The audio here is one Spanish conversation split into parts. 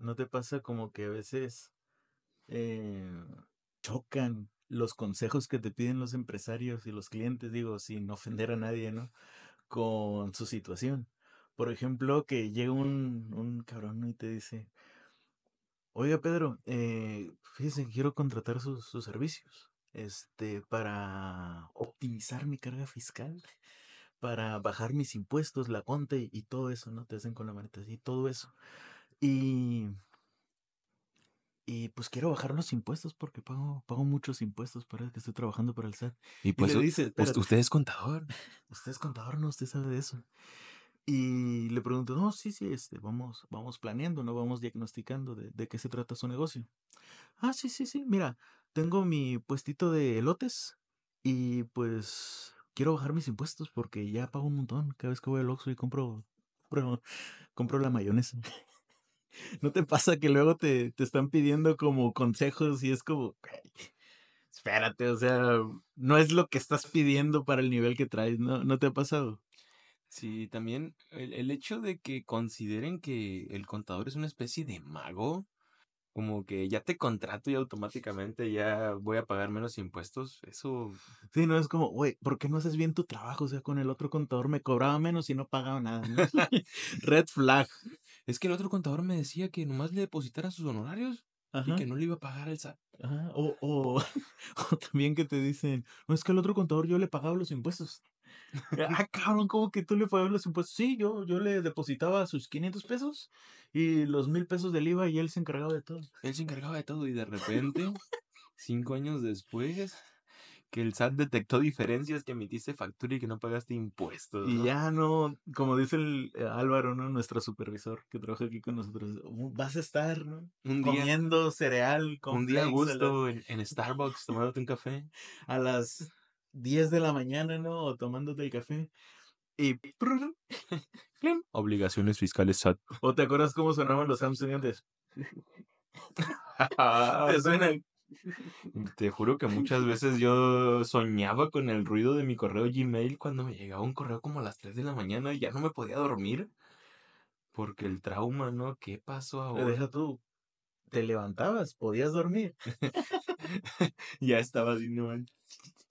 ¿No te pasa como que a veces eh, chocan los consejos que te piden los empresarios y los clientes, digo, sin ofender a nadie, ¿no? Con su situación. Por ejemplo, que llega un, un cabrón y te dice, oiga Pedro, eh, fíjese, quiero contratar sus, sus servicios este, para optimizar mi carga fiscal, para bajar mis impuestos, la conte y todo eso, ¿no? Te hacen con la manita así, todo eso. Y, y pues quiero bajar los impuestos porque pago, pago muchos impuestos para que estoy trabajando para el SAT. Y pues le u- dice, us- "Espérate, usted es contador. usted es contador, ¿no? Usted sabe de eso. Y le pregunto, no, sí, sí, este, vamos, vamos planeando, ¿no? Vamos diagnosticando de, de qué se trata su negocio. Ah, sí, sí, sí, mira, tengo mi puestito de elotes y pues quiero bajar mis impuestos porque ya pago un montón cada vez que voy al Oxxo y compro, compro, compro la mayonesa. ¿No te pasa que luego te, te están pidiendo como consejos y es como, "Güey, espérate, o sea, no es lo que estás pidiendo para el nivel que traes, ¿no? ¿No te ha pasado? Sí, también el, el hecho de que consideren que el contador es una especie de mago, como que ya te contrato y automáticamente ya voy a pagar menos impuestos, eso Sí, no es como, güey, ¿por qué no haces bien tu trabajo? O sea, con el otro contador me cobraba menos y no pagaba nada, ¿no? Red flag. Es que el otro contador me decía que nomás le depositara sus honorarios y que no le iba a pagar al SAT. Ajá, O, o, o también que te dicen, no, es que al otro contador yo le pagaba los impuestos. Ah, cabrón, ¿cómo que tú le pagabas los impuestos? Sí, yo, yo le depositaba sus 500 pesos y los mil pesos del IVA y él se encargaba de todo. Él se encargaba de todo y de repente, cinco años después, que el SAT detectó diferencias que emitiste factura y que no pagaste impuestos. Y ¿no? ya no, como dice el eh, Álvaro, ¿no? Nuestro supervisor que trabaja aquí con nosotros, "Uh, vas a estar, ¿no? Un día, Comiendo cereal con un día a gusto en, en Starbucks tomándote un café. a las 10 de la mañana, ¿no? O tomándote el café. Y... Obligaciones fiscales SAT. ¿O te acuerdas cómo sonaban los Samsung antes? ¿Te suena? Te juro que muchas veces yo soñaba con el ruido de mi correo Gmail cuando me llegaba un correo como a las 3 de la mañana y ya no me podía dormir. Porque el trauma, ¿no? ¿Qué pasó Te ahora? deja tú. Te levantabas, podías dormir, Ya estaba así, no manches.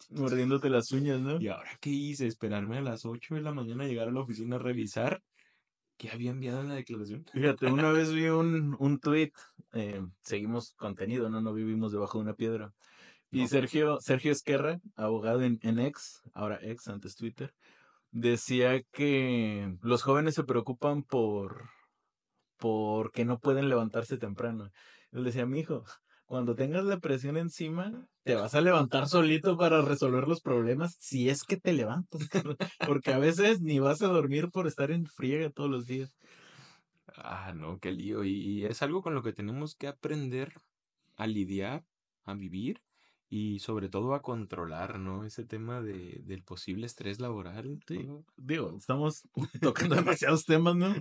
Mordiéndote las uñas, ¿no? ¿Y ahora qué hice? ¿Esperarme a las 8 de la mañana a llegar a la oficina a revisar qué había enviado en la declaración? Fíjate, una vez vi un, un tweet, eh, seguimos contenido, ¿no? No vivimos debajo de una piedra. Y No. Sergio, Sergio Esquerra, abogado en, en ex, ahora ex, antes Twitter, decía que los jóvenes se preocupan por porque no pueden levantarse temprano. Él decía, mi hijo, cuando tengas la presión encima, te vas a levantar solito para resolver los problemas si es que te levantas. Porque a veces ni vas a dormir por estar en friega todos los días. Ah, no, qué lío. Y, y es algo con lo que tenemos que aprender a lidiar, a vivir y sobre todo a controlar, ¿no? Ese tema de, del posible estrés laboral. Sí. ¿no? Digo, estamos tocando demasiados temas, ¿no?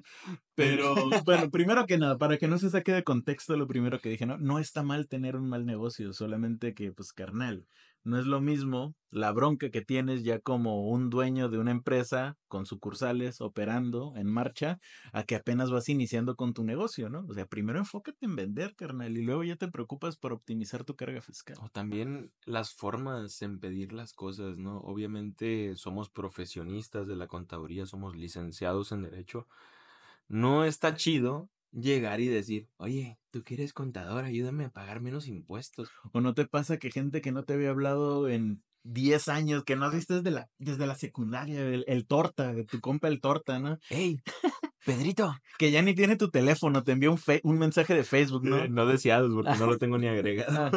Pero, bueno, primero que nada, para que no se saque de contexto lo primero que dije, ¿no? No está mal tener un mal negocio, solamente que, pues, carnal, no es lo mismo la bronca que tienes ya como un dueño de una empresa con sucursales operando en marcha a que apenas vas iniciando con tu negocio, ¿no? O sea, primero enfócate en vender, carnal, y luego ya te preocupas por optimizar tu carga fiscal. O también las formas en pedir las cosas, ¿no? Obviamente somos profesionistas de la contaduría, somos licenciados en derecho. No está chido llegar y decir, oye, tú que eres contador, ayúdame a pagar menos impuestos. ¿O no te pasa que gente que no te había hablado en 10 años, que no has visto desde la, desde la secundaria, el, el torta, de tu compa el torta, ¿no? ¡Ey, Pedrito! Que ya ni tiene tu teléfono, te envía un, fe- un mensaje de Facebook, ¿no? No, no deseados porque no lo tengo ni agregado.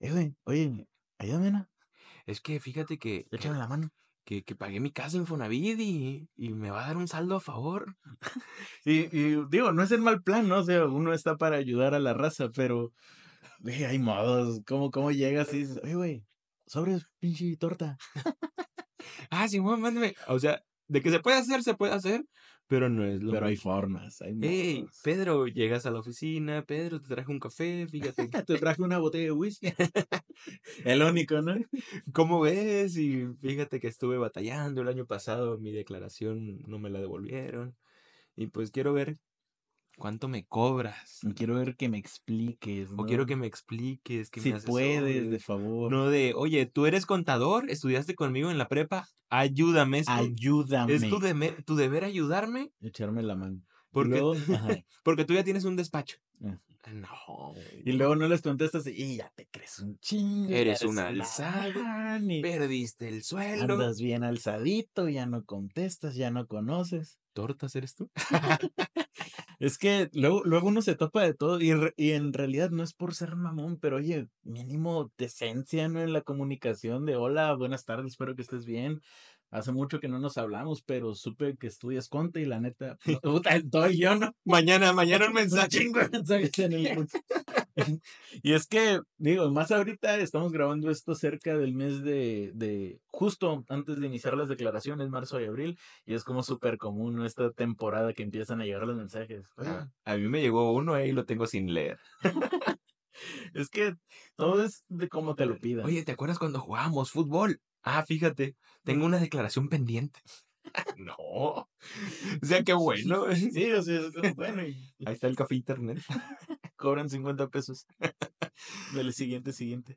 Eh, güey, oye, ayúdame, ¿no? Es que fíjate que, que, Échame la mano. Que, que pagué mi casa en Fonavit y, y me va a dar un saldo a favor. Y, y digo, no es el mal plan, ¿no? O sea, uno está para ayudar a la raza, pero güey, hay modos. ¿Cómo, cómo llegas y dices, oye, güey, sobres, pinche torta? Ah, sí, mándame. O sea, de que se puede hacer, se puede hacer, pero no es lo Pero hay formas, hay Hey, modos. Pedro, llegas a la oficina, Pedro, te traje un café, fíjate, Te traje una botella de whisky. el único, ¿no? ¿cómo ves? Y fíjate que estuve batallando el año pasado, mi declaración no me la devolvieron. Y pues quiero ver ¿Cuánto me cobras? Quiero ver que me expliques. O quiero que me expliques, que si me puedes, de favor. No de, oye, tú eres contador, estudiaste conmigo en la prepa, ayúdame. Es Ayúdame. Es tu, tu, deber ayudarme. Echarme la mano. Porque, porque tú ya tienes un despacho. Ah. No. Y luego no les contestas y ya te crees un chingo. Eres un alzado. Perdiste el suelo. Andas bien alzadito, ya no contestas, ya no conoces. ¿Tortas eres tú? es que luego, luego uno se topa de todo y, y, en realidad no es por ser mamón, pero oye, mínimo decencia, ¿no? En la comunicación de hola, buenas tardes, espero que estés bien. Hace mucho que no nos hablamos, pero supe que estudias Conte y la neta, puta, estoy yo, ¿no? Mañana, mañana un mensaje. en el... y es que, digo, más ahorita estamos grabando esto cerca del mes de, de justo antes de iniciar las declaraciones, marzo y abril, y es como súper común esta temporada que empiezan a llegar los mensajes. Ah, a mí me llegó uno ahí y lo tengo sin leer. es que todo es de cómo te lo pidan. Oye, ¿te acuerdas cuando jugábamos fútbol? Ah, fíjate, tengo una declaración pendiente. no. O sea, qué bueno. Sí, o sea, bueno. Ahí está el café internet. Cobran 50 pesos. Del siguiente, siguiente.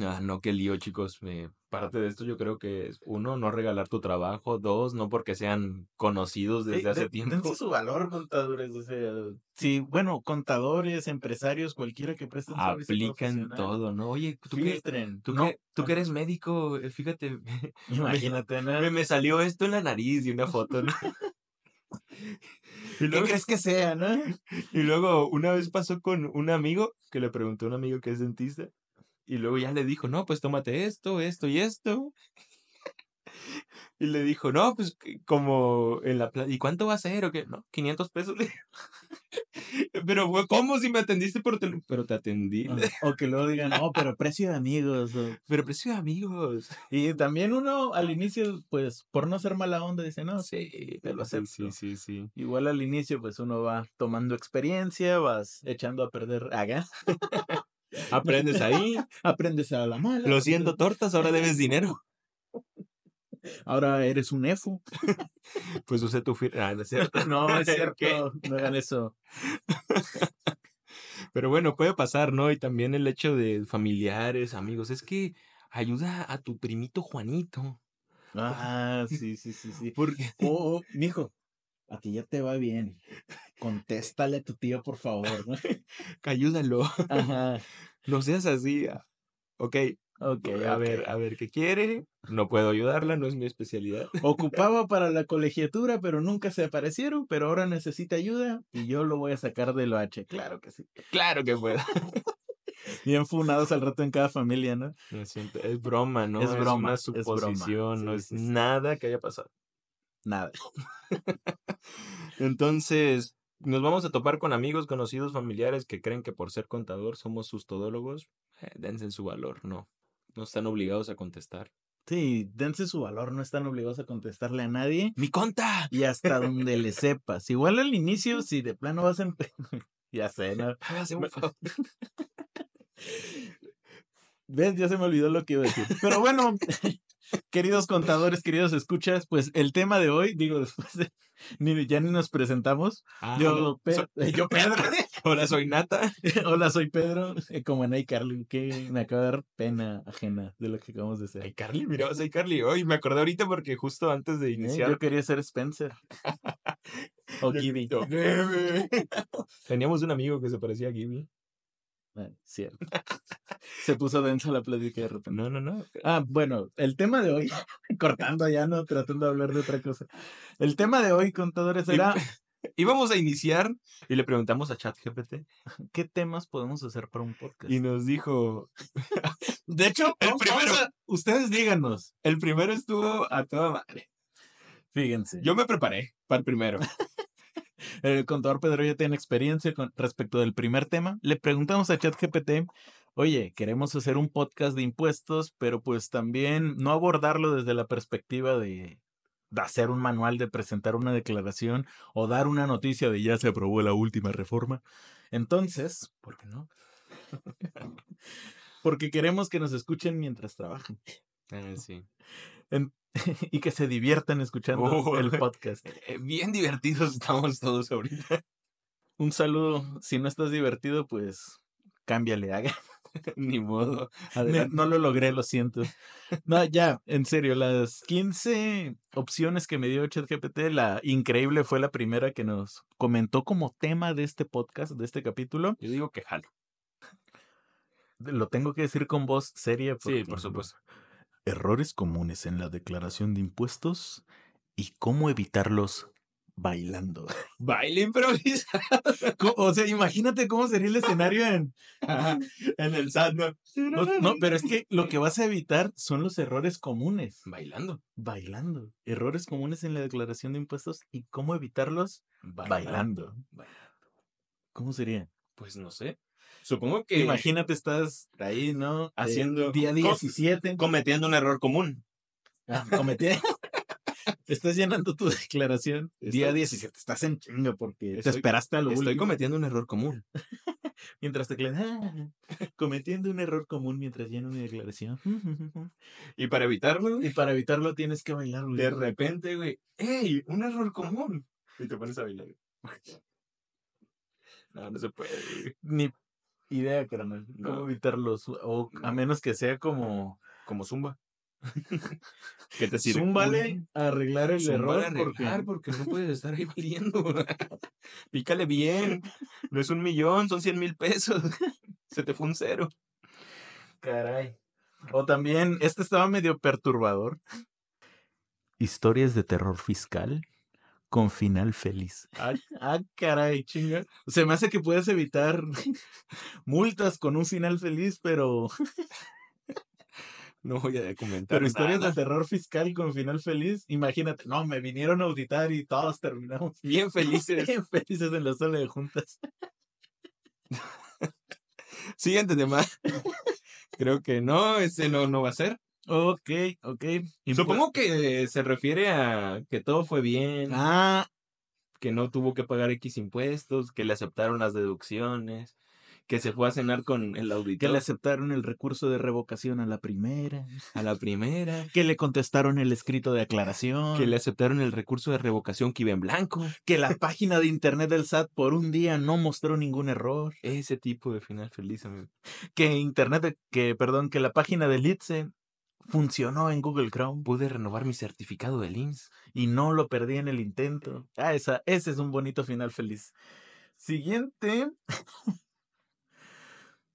Ah, no, qué lío, chicos. Eh, parte de esto yo creo que es, uno, no regalar tu trabajo. Dos, no porque sean conocidos desde hace tiempo. Dense su valor, contadores. O sea, sí, bueno, contadores, empresarios, cualquiera que presten Aplican todo, ¿no? Oye, tú, que, tú, que, tú que eres médico, eh, fíjate. Imagínate, me, ¿no? me, salió esto en la nariz y una foto, ¿no? ¿Y luego, ¿Qué crees que sea, no? Y luego una vez pasó con un amigo que le preguntó a un amigo que es dentista y luego ya le dijo, no, pues tómate esto, esto y esto. Y le dijo, no, pues como en la ¿y cuánto va a ser? ¿O qué? No, 500 pesos. pero ¿cómo si me atendiste por teléfono? Pero te atendí. O, que luego digan, no, pero precio de amigos. Pero precio de amigos. Y también uno al inicio, pues, por no ser mala onda, dice, no, sí, te lo acepto. Sí, sí, sí. Igual al inicio, pues uno va tomando experiencia, vas echando a perder haga. Aprendes ahí. Aprendes a la mala. Lo siento, tortas, ahora debes dinero. Ahora eres un EFU. Pues usé tu firma. Ah, no es cierto. no, es cierto. No hagan eso. Pero bueno, puede pasar, ¿no? Y también el hecho de familiares, amigos. Es que ayuda a tu primito Juanito. Ah, sí, sí, sí, sí. Porque, oh, oh, mijo, a ti ya te va bien. Contéstale a tu tío, por favor. ¿no? Ayúdalo. Ajá. No seas así. Ok. Ok, a ver, a ver qué quiere. No puedo ayudarla, no es mi especialidad. Ocupaba para la colegiatura, pero nunca se aparecieron, pero ahora necesita ayuda y yo lo voy a sacar del H. Claro que sí. Claro que puedo. Bien funados al rato en cada familia, ¿no? Es broma, ¿no? Es broma. Es una suposición, no es nada que haya pasado. Nada. Entonces, nos vamos a topar con amigos, conocidos, familiares que creen que por ser contador somos sus todólogos. Eh, dense su valor, no. No están obligados a contestar. Sí, dense su valor, no están obligados a contestarle a nadie. ¡Mi conta! Y hasta donde le sepas. Igual al inicio, si de plano vas a... ya sé, ¿no? ¿Ves? Ya se me olvidó lo que iba a decir. Pero bueno, queridos contadores, queridos escuchas, pues el tema de hoy, digo, después de, ni, ya ni nos presentamos. Ah, yo, yo, Pedro. Hola, soy Nata. Hola, soy Pedro. Eh, como en iCarly, que me acaba de dar pena ajena de lo que acabamos de hacer. iCarly, mira, soy Carly. Hoy me acordé ahorita porque justo antes de iniciar. yo quería ser Spencer. o Gibby. Teníamos un amigo que se parecía a Gibby. Ah, cierto. Se puso densa la plática de repente. No, no, no. Ah, bueno, el tema de hoy, cortando ya, no, tratando de hablar de otra cosa. El tema de hoy, contadores, era. Íbamos a iniciar y le preguntamos a ChatGPT qué temas podemos hacer para un podcast. Y nos dijo. de hecho, el primero. ustedes díganos. El primero estuvo a toda madre. Fíjense. Yo me preparé para el primero. El contador Pedro ya tiene experiencia con respecto del primer tema. Le preguntamos a ChatGPT, oye, queremos hacer un podcast de impuestos, pero pues también no abordarlo desde la perspectiva de, hacer un manual, de presentar una declaración o dar una noticia de ya se aprobó la última reforma. Entonces, ¿por qué no? Porque queremos que nos escuchen mientras trabajan. Ah, sí. y que se diviertan escuchando el podcast. Eh, bien divertidos estamos todos ahorita. Un saludo. Si no estás divertido, pues cámbiale, haga. Ni modo. Adelante. no lo logré, lo siento. No, ya, en serio, las 15 opciones que me dio ChatGPT, la increíble fue la primera que nos comentó como tema de este podcast, de este capítulo. Yo digo que jalo. Lo tengo que decir con voz seria. Sí, porque- por supuesto. Errores comunes en la declaración de impuestos y cómo evitarlos bailando. Baile improvisado. O sea, imagínate cómo sería el escenario en, en el SAT, ¿no? No, no, pero es que lo que vas a evitar son los errores comunes. Bailando. Bailando. Errores comunes en la declaración de impuestos y cómo evitarlos bailando. ¿Cómo sería? Pues no sé. Supongo que Imagínate, estás ahí, ¿no? Eh, Haciendo día cos- 17. cometiendo un error común. Ah, cometí. Estás llenando tu declaración. Día Estoy- 17. Estás en chinga porque te Estoy- esperaste a lo Estoy último. cometiendo un error común. Mientras te ah, cometiendo un error común mientras lleno mi declaración. Y para evitarlo, y para evitarlo tienes que bailar, güey. de repente, güey, ¡ey! Un error común. Y te pones a bailar. No, no se puede, güey. Ni idea, carnal. ¿Cómo No. evitarlos? O a No. menos que sea como. Como zumba. ¿Qué te sirve? Zúmbale a arreglar el Zúmbale error. arreglar, porque... porque no puedes estar ahí valiendo. Pícale bien. No es un millón, son cien mil pesos. Se te fue un cero. Caray. O también, este estaba medio perturbador. Historias de terror fiscal con final feliz. Ah, ah, caray, chinga. Se me hace que puedes evitar multas con un final feliz, pero, No voy a comentar. pero historias de terror fiscal con final feliz. Imagínate, no, me vinieron a auditar y todos terminamos bien felices. bien felices en la sala de juntas. Siguiente tema. Creo que no, ese no, no va a ser. Ok, ok. Impu- Supongo que se refiere a que todo fue bien, Ah, que no tuvo que pagar X impuestos, que le aceptaron las deducciones, que se fue a cenar con el que auditor le aceptaron el recurso de revocación a la primera. a la primera, Que le contestaron el escrito de aclaración. que le aceptaron el recurso de revocación que iba en blanco. que la página de internet del SAT por un día no mostró ningún error. Ese tipo de final feliz, amigo. Que internet, de- que perdón, que la página del ITSE funcionó en Google Chrome Pude renovar mi certificado del IMSS. y no lo perdí en el intento. Ah, esa, ese es un bonito final feliz. Siguiente.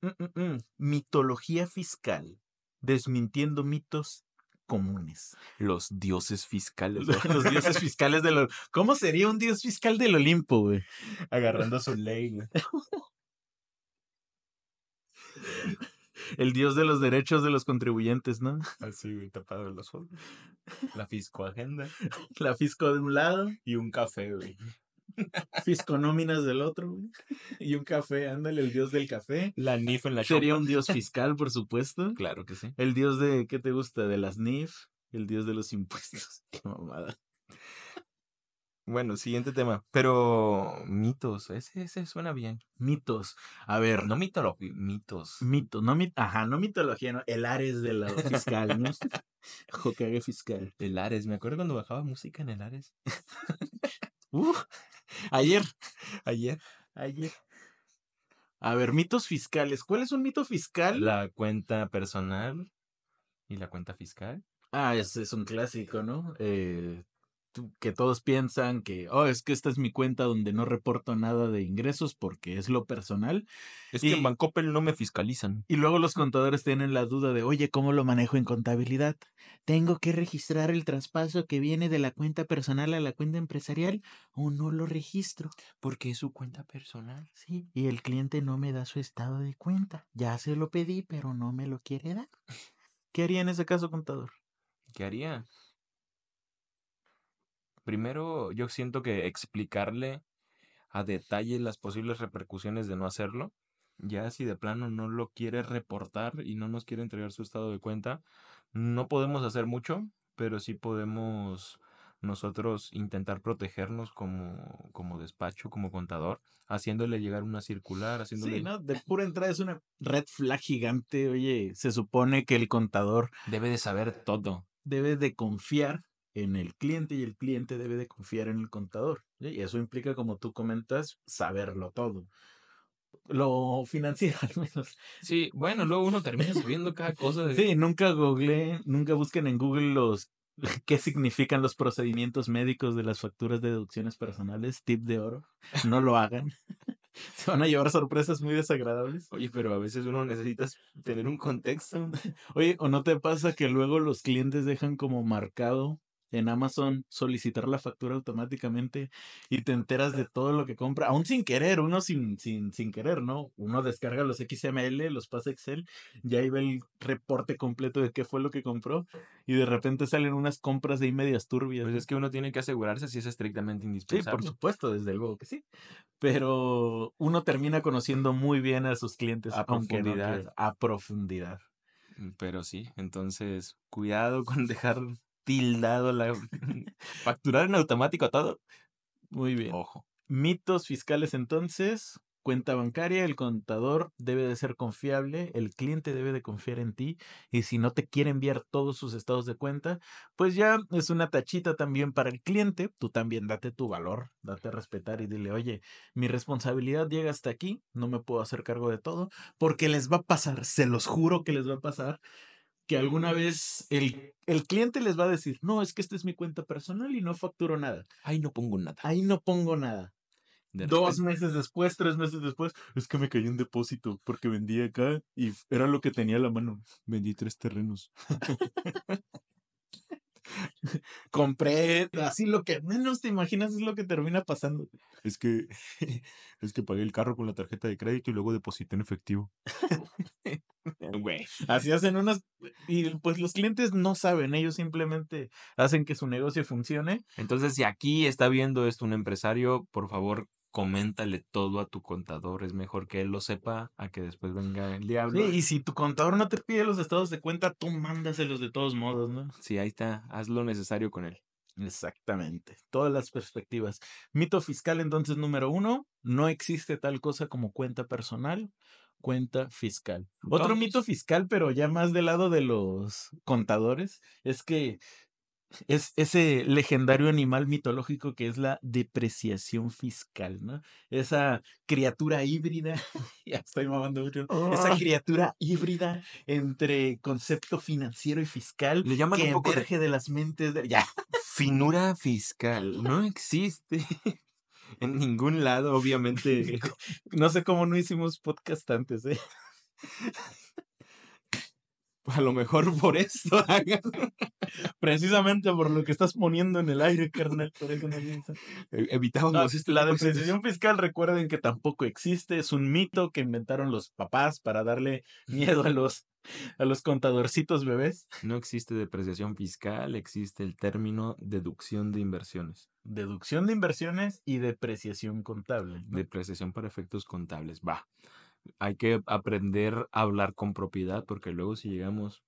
Mm, mm, mm. Mitología fiscal. Desmintiendo mitos comunes. Los dioses fiscales. Los dioses fiscales del Olimpo. ¿Cómo sería un dios fiscal del Olimpo, güey? agarrando su ley. güey. El dios de los derechos de los contribuyentes, ¿no? Así, güey, tapado de los ojos. La fiscoagenda La fisco de un lado, y un café, güey. Fisco nóminas del otro, güey. Y un café, ándale, el dios del café. La NIF en la Sería un dios fiscal, por supuesto. Claro que sí. El dios de, ¿qué te gusta? De las NIF. El dios de los impuestos. Qué mamada. Bueno, siguiente tema. Pero mitos, ese, ese suena bien. Mitos. A ver, No mitología, mitos. mito, no mit, ajá, no mitología, no, el Ares de la fiscal, ¿no? Hokage fiscal. El Ares, me acuerdo cuando bajaba música en el Ares. Uh, ayer, Ayer. ayer. A ver, mitos fiscales. ¿Cuál es un mito fiscal? La cuenta personal y la cuenta fiscal. Ah, ese es un clásico, ¿no? Eh, que todos piensan que, oh, es que esta es mi cuenta donde no reporto nada de ingresos porque es lo personal. Es que en Bancopel no me fiscalizan. Y luego los contadores tienen la duda de, oye, ¿cómo lo manejo en contabilidad? ¿Tengo que registrar el traspaso que viene de la cuenta personal a la cuenta empresarial o no lo registro? Porque es su cuenta personal. Sí, y el cliente no me da su estado de cuenta. Ya se lo pedí, pero no me lo quiere dar. ¿Qué haría en ese caso, contador? ¿Qué haría? Primero, yo siento que explicarle a detalle las posibles repercusiones de no hacerlo. Ya si de plano no lo quiere reportar y no nos quiere entregar su estado de cuenta, no podemos hacer mucho, pero sí podemos nosotros intentar protegernos como, como despacho, como contador, haciéndole llegar una circular, haciéndole... Sí, ¿no? De pura entrada es una red flag gigante. Oye, se supone que el contador Debe de saber todo. debe de confiar en el cliente y el cliente debe de confiar en el contador. Y eso implica, como tú comentas, saberlo todo. Lo financiero, al menos. Sí, bueno, luego uno termina sabiendo cada cosa. De... Sí, nunca google, nunca busquen en Google los qué significan los procedimientos médicos de las facturas de deducciones personales. Tip de oro. No lo hagan. Se van a llevar sorpresas muy desagradables. Oye, pero a veces uno necesita tener un contexto. Oye, ¿o no te pasa que luego los clientes dejan como marcado en Amazon solicitar la factura automáticamente y te enteras de todo lo que compra, aún sin querer, uno sin, sin, sin querer, ¿no? Uno descarga los XML, los pasa Excel, y ahí ve el reporte completo de qué fue lo que compró y de repente salen unas compras de ahí medias turbias. Pues es que uno tiene que asegurarse si es estrictamente indispensable. Sí, por supuesto, desde luego que sí. Pero uno termina conociendo muy bien a sus clientes a profundidad. a profundidad. Mm, pero sí, entonces cuidado con dejar tildado la facturar en automático todo. Muy bien. Ojo. Mitos fiscales entonces, cuenta bancaria, el contador debe de ser confiable, el cliente debe de confiar en ti y si no te quiere enviar todos sus estados de cuenta, pues ya es una tachita también para el cliente, tú también date tu valor, date a respetar y dile, oye, mi responsabilidad llega hasta aquí, no me puedo hacer cargo de todo, porque les va a pasar, se los juro que les va a pasar que alguna vez el, el, cliente les va a decir, no, es que esta es mi cuenta personal y no facturo nada. Ahí no pongo nada. Ahí no pongo nada. Dos meses después, tres meses después, es que me cayó un depósito porque vendí acá y era lo que tenía a la mano. Vendí tres terrenos. compré así lo que menos te imaginas es lo que termina pasando. Es que es que pagué el carro con la tarjeta de crédito y luego deposité en efectivo. Güey. Así hacen unas y pues los clientes no saben, ellos simplemente hacen que su negocio funcione. Entonces, si aquí está viendo esto un empresario, por favor, coméntale todo a tu contador. Es mejor que él lo sepa a que después venga el diablo. Sí, y si tu contador no te pide los estados de cuenta, tú mándaselos de todos modos, ¿no? Sí, ahí está. Haz lo necesario con él. Exactamente. Todas las perspectivas. Mito fiscal, entonces, número uno, no existe tal cosa como cuenta personal, cuenta fiscal. Otro mito fiscal, pero ya más del lado de los contadores, es que es ese legendario animal mitológico que es la depreciación fiscal, ¿no? Esa criatura híbrida, ya estoy mamando mucho, esa criatura híbrida entre concepto financiero y fiscal Le llaman que un poco de... emerge de las mentes de... Ya. Finura fiscal, no existe. En ningún lado, obviamente. No sé cómo no hicimos podcast antes, ¿eh? A lo mejor por esto Precisamente por lo que estás poniendo en el aire, carnal. Por eso no e-, Evitamos no, La depreciación fiscal, recuerden que tampoco existe. Es un mito que inventaron los papás para darle miedo a los, a los contadorcitos bebés. No existe depreciación fiscal, existe el término deducción de inversiones. Deducción de inversiones y depreciación contable. ¿no? Depreciación para efectos contables. Va hay que aprender a hablar con propiedad porque luego si llegamos,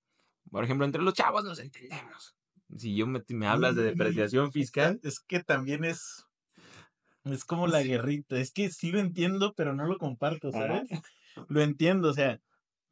por ejemplo, entre los chavos nos entendemos. Si yo me, me hablas de depreciación fiscal. Es que también es, es como la guerrita. Es que sí lo entiendo, pero no lo comparto, ¿sabes? Lo entiendo, o sea,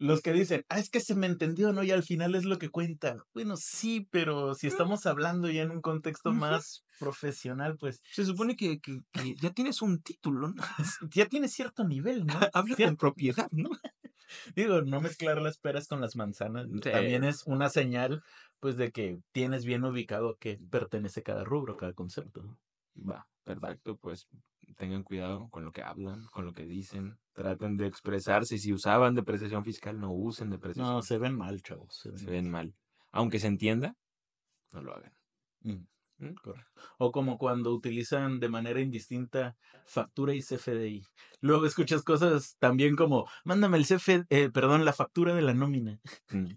los que dicen, ah, es que se me entendió, ¿no? Y al final es lo que cuenta. Bueno, sí, pero si estamos hablando ya en un contexto más profesional, pues. Se supone que, que, ya tienes un título, ¿no? ya tienes cierto nivel, ¿no? Habla con propiedad, ¿no? Digo, no mezclar las peras con las manzanas. También es una señal, pues, de que tienes bien ubicado a qué pertenece cada rubro, cada concepto. Va, perfecto, pues tengan cuidado con lo que hablan, con lo que dicen, traten de expresarse. Si usaban depreciación fiscal, no usen depreciación. No, se ven mal, chavos. Se ven, mal. Aunque se entienda, no lo hagan. Mm, mm, correcto. O como cuando utilizan de manera indistinta factura y CFDI. Luego escuchas cosas también como, mándame el CFDI, eh, perdón, la factura de la nómina. Mm.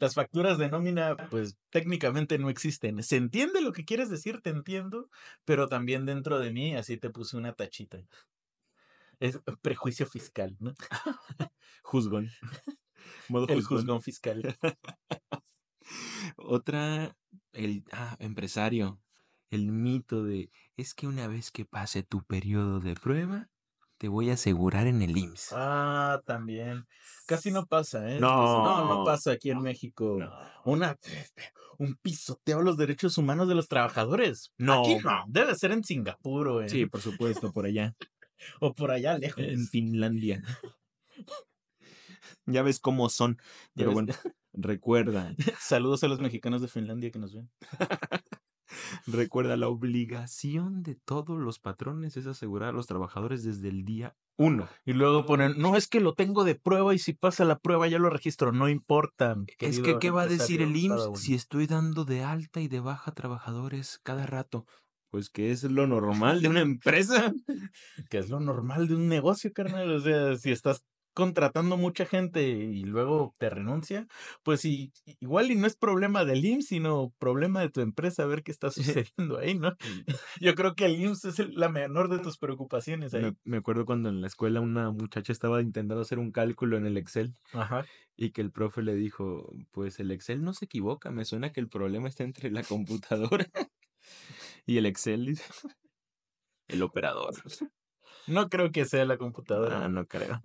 Las facturas de nómina, pues técnicamente no existen. Se entiende lo que quieres decir, te entiendo, pero también dentro de mí así te puse una tachita. Es prejuicio fiscal, ¿no? juzgón. Modo el juzgón fiscal. Otra, el ah, empresario. El mito de es que una vez que pase tu periodo de prueba, te voy a asegurar en el IMSS. Ah, también. Casi no pasa, ¿eh? No. no, no pasa aquí en México. No. Una, un pisoteo a los derechos humanos de los trabajadores. No. Aquí no, debe ser en Singapur o en, Sí, por supuesto, por allá. o por allá lejos. En Finlandia. Ya ves cómo son. Pero bueno, recuerda, Saludos a los mexicanos de Finlandia que nos ven. Recuerda, la obligación de todos los patrones es asegurar a los trabajadores desde el día uno. Y luego ponen, no, es que lo tengo de prueba y si pasa la prueba ya lo registro. No importa. Es que, ¿qué va a decir el IMSS si estoy dando de alta y de baja trabajadores cada rato? Pues que es lo normal de una empresa. Que es lo normal de un negocio, carnal. O sea, si estás contratando mucha gente y luego te renuncia, pues y, igual y no es problema del IMSS, sino problema de tu empresa, a ver qué está sucediendo ahí, ¿no? Yo creo que el IMSS es el- la menor de tus preocupaciones ahí. Me, me acuerdo cuando en la escuela una muchacha estaba intentando hacer un cálculo en el Excel Ajá. y que el profe le dijo, pues el Excel no se equivoca, me suena que el problema está entre la computadora y el Excel, dice, el operador. No creo que sea la computadora. Ah, no creo.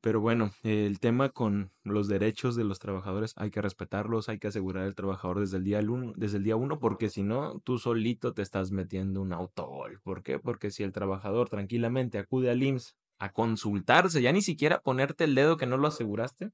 Pero bueno, el tema con los derechos de los trabajadores hay que respetarlos, hay que asegurar al trabajador desde el día uno, desde el día uno, porque si no, tú solito te estás metiendo un autogol. ¿Por qué? Porque si el trabajador tranquilamente acude al IMSS a consultarse, ya ni siquiera ponerte el dedo que no lo aseguraste,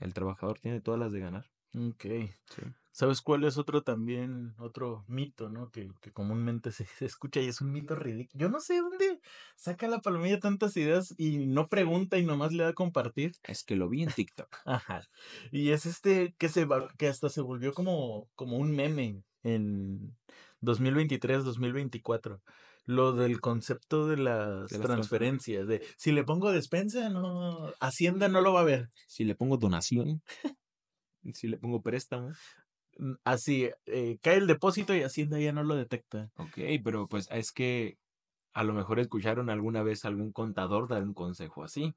el trabajador tiene todas las de ganar. Ok. Sí. ¿Sabes cuál es otro también, otro mito, ¿no? Que, que comúnmente se, se escucha y es un mito ridículo. Yo no sé dónde saca la palomilla tantas ideas y no pregunta y nomás le da a compartir. Es que lo vi en TikTok. Ajá. Y es este que se va- que hasta se volvió como, como un meme en 2023, 2024. Lo del concepto de las De las transferencias, de si le pongo despensa, no, Hacienda no lo va a ver. Si le pongo donación, si le pongo préstamo. Mm, Así, eh, cae el depósito y Hacienda ya no lo detecta. Ok, pero pues es que a lo mejor escucharon alguna vez algún contador dar un consejo así,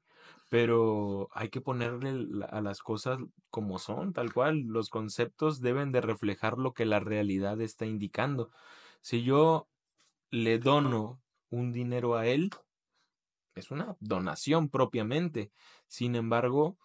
pero hay que ponerle a las cosas como son, tal cual. Los conceptos deben de reflejar lo que la realidad está indicando. Si yo le dono un dinero a él, es una donación propiamente. Sin embargo,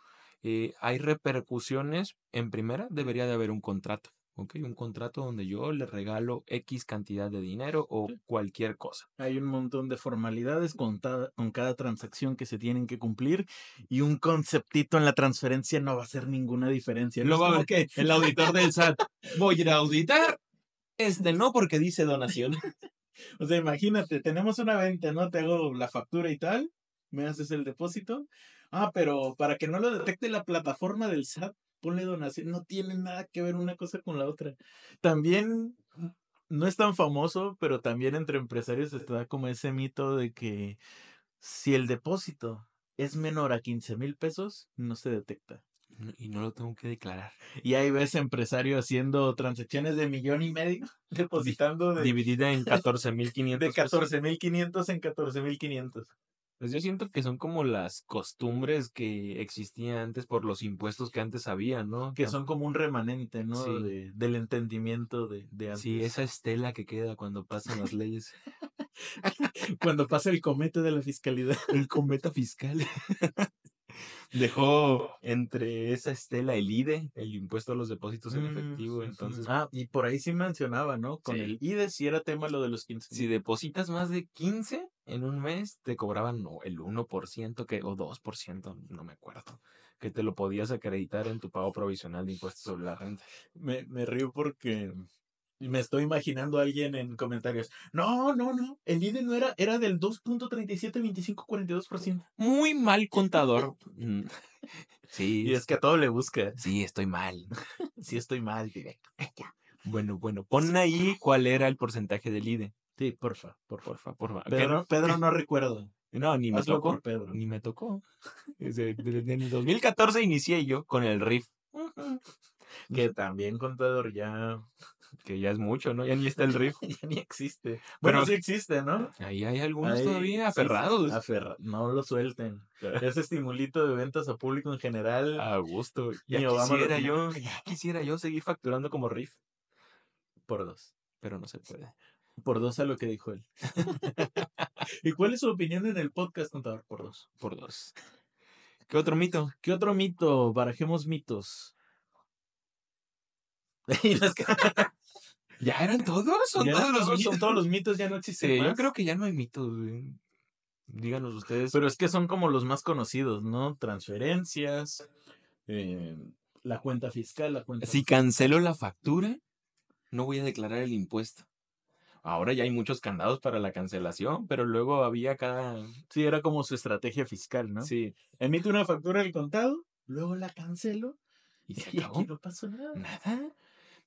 eh, hay repercusiones. En primera, debería de haber un contrato. ¿ok? Un contrato donde yo le regalo X cantidad de dinero o Sí. cualquier cosa. Hay un montón de formalidades con, con cada transacción que se tienen que cumplir y un conceptito en la transferencia no va a hacer ninguna diferencia. No es va a que el auditor del SAT. Voy a ir a auditar. Este no, porque dice donación. O sea, imagínate, tenemos una venta, ¿no? Te hago la factura y tal, me haces el depósito. Ah, pero para que no lo detecte la plataforma del SAT, ponle donación. No tiene nada que ver una cosa con la otra. También no es tan famoso, pero también entre empresarios está como ese mito de que si el depósito es menor a 15 mil pesos, no se detecta. Y no lo tengo que declarar. Y ahí ves empresario haciendo transacciones de millón y medio, depositando de, Dividida en 14.500. de pesos. 14.500 en 14.500. Pues yo siento que son como las costumbres que existían antes por los impuestos que antes había, ¿no? Que son como un remanente, ¿no? Sí. De- del entendimiento de, de antes. Sí, esa estela que queda cuando pasan las leyes. Cuando pasa el comete de la fiscalidad. El cometa fiscal. Dejó entre esa estela el IDE, el impuesto a los depósitos en Mm, efectivo. Entonces, Ah, y por ahí sí mencionaba, ¿no? Con Sí. el IDE sí era tema lo de los 15. si depositas más de 15 en un mes, te cobraban no, el 1% que, o 2%, no me acuerdo, que te lo podías acreditar en tu pago provisional de impuestos sobre la renta. Me, me río porque me estoy imaginando a alguien en comentarios. No, no, no. El IDE no era, era del 2.372542%. Muy mal contador. Mm. Sí, Y es que a todo le busca. sí, estoy mal. Sí estoy mal, directo. Bueno, bueno, pon ahí cuál era el porcentaje del IDE. Sí, porfa, porfa. Porfa, porfa. Pedro, Pedro no recuerdo. No, ni me Hazlo tocó. por Pedro. Ni me tocó. Desde, desde el 2014 inicié yo con el RIF. Que también contador ya, Que ya es mucho, ¿no? Ya ni está el RIF. ya ni existe. Bueno, Pero- sí existe, ¿no? Ahí hay algunos Ahí, todavía sí, sí, aferrados. aferra- no lo suelten. Ese estimulito de ventas a público en general. A gusto. Ya lo quisiera yo, ya quisiera yo seguir facturando como RIF. Por dos. Pero no se puede. Por dos a lo que dijo él. ¿Y cuál es su opinión en el podcast, contador? Por dos. Por dos. ¿Qué otro mito? ¿Qué otro mito? Barajemos mitos. ¿Ya eran todos? ¿Son ya todos los son mitos? todos los mitos, ya no existen Sí, yo creo que ya no hay mitos, güey. Díganos ustedes. Pero es que son como los más conocidos, ¿no? Transferencias, eh, la cuenta fiscal, la cuenta... si cancelo la factura, no voy a declarar el impuesto. Ahora ya hay muchos candados para la cancelación, pero luego había cada... Sí, era como su estrategia fiscal, ¿no? Sí, Emite una factura del contado, luego la cancelo y se y acabó. aquí no pasó nada. Nada.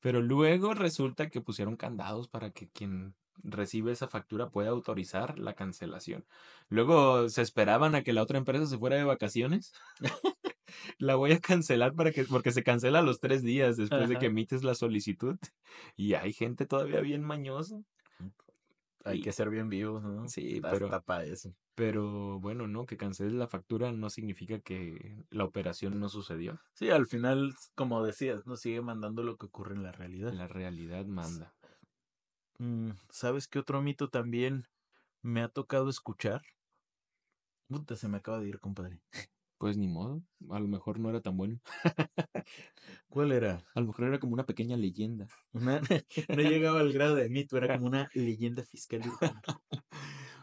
Pero luego resulta que pusieron candados para que quien recibe esa factura pueda autorizar la cancelación. Luego se esperaban a que la otra empresa se fuera de vacaciones. la voy a cancelar para que, porque se cancela los tres días después de que emites la solicitud. Y hay gente todavía bien mañosa. Hay Y- que ser bien vivos, ¿no? Sí, pero, para eso. pero bueno, no, que canceles la factura no significa que la operación no sucedió. Sí, al final, como decías, nos sigue mandando lo que ocurre en la realidad. La realidad manda. Mm, ¿Sabes qué otro mito también me ha tocado escuchar? Puta, se me acaba de ir, compadre. Pues ni modo, a lo mejor no era tan bueno. ¿Cuál era? A lo mejor era como una pequeña leyenda. Una- no llegaba al grado de mito, era como una leyenda fiscal.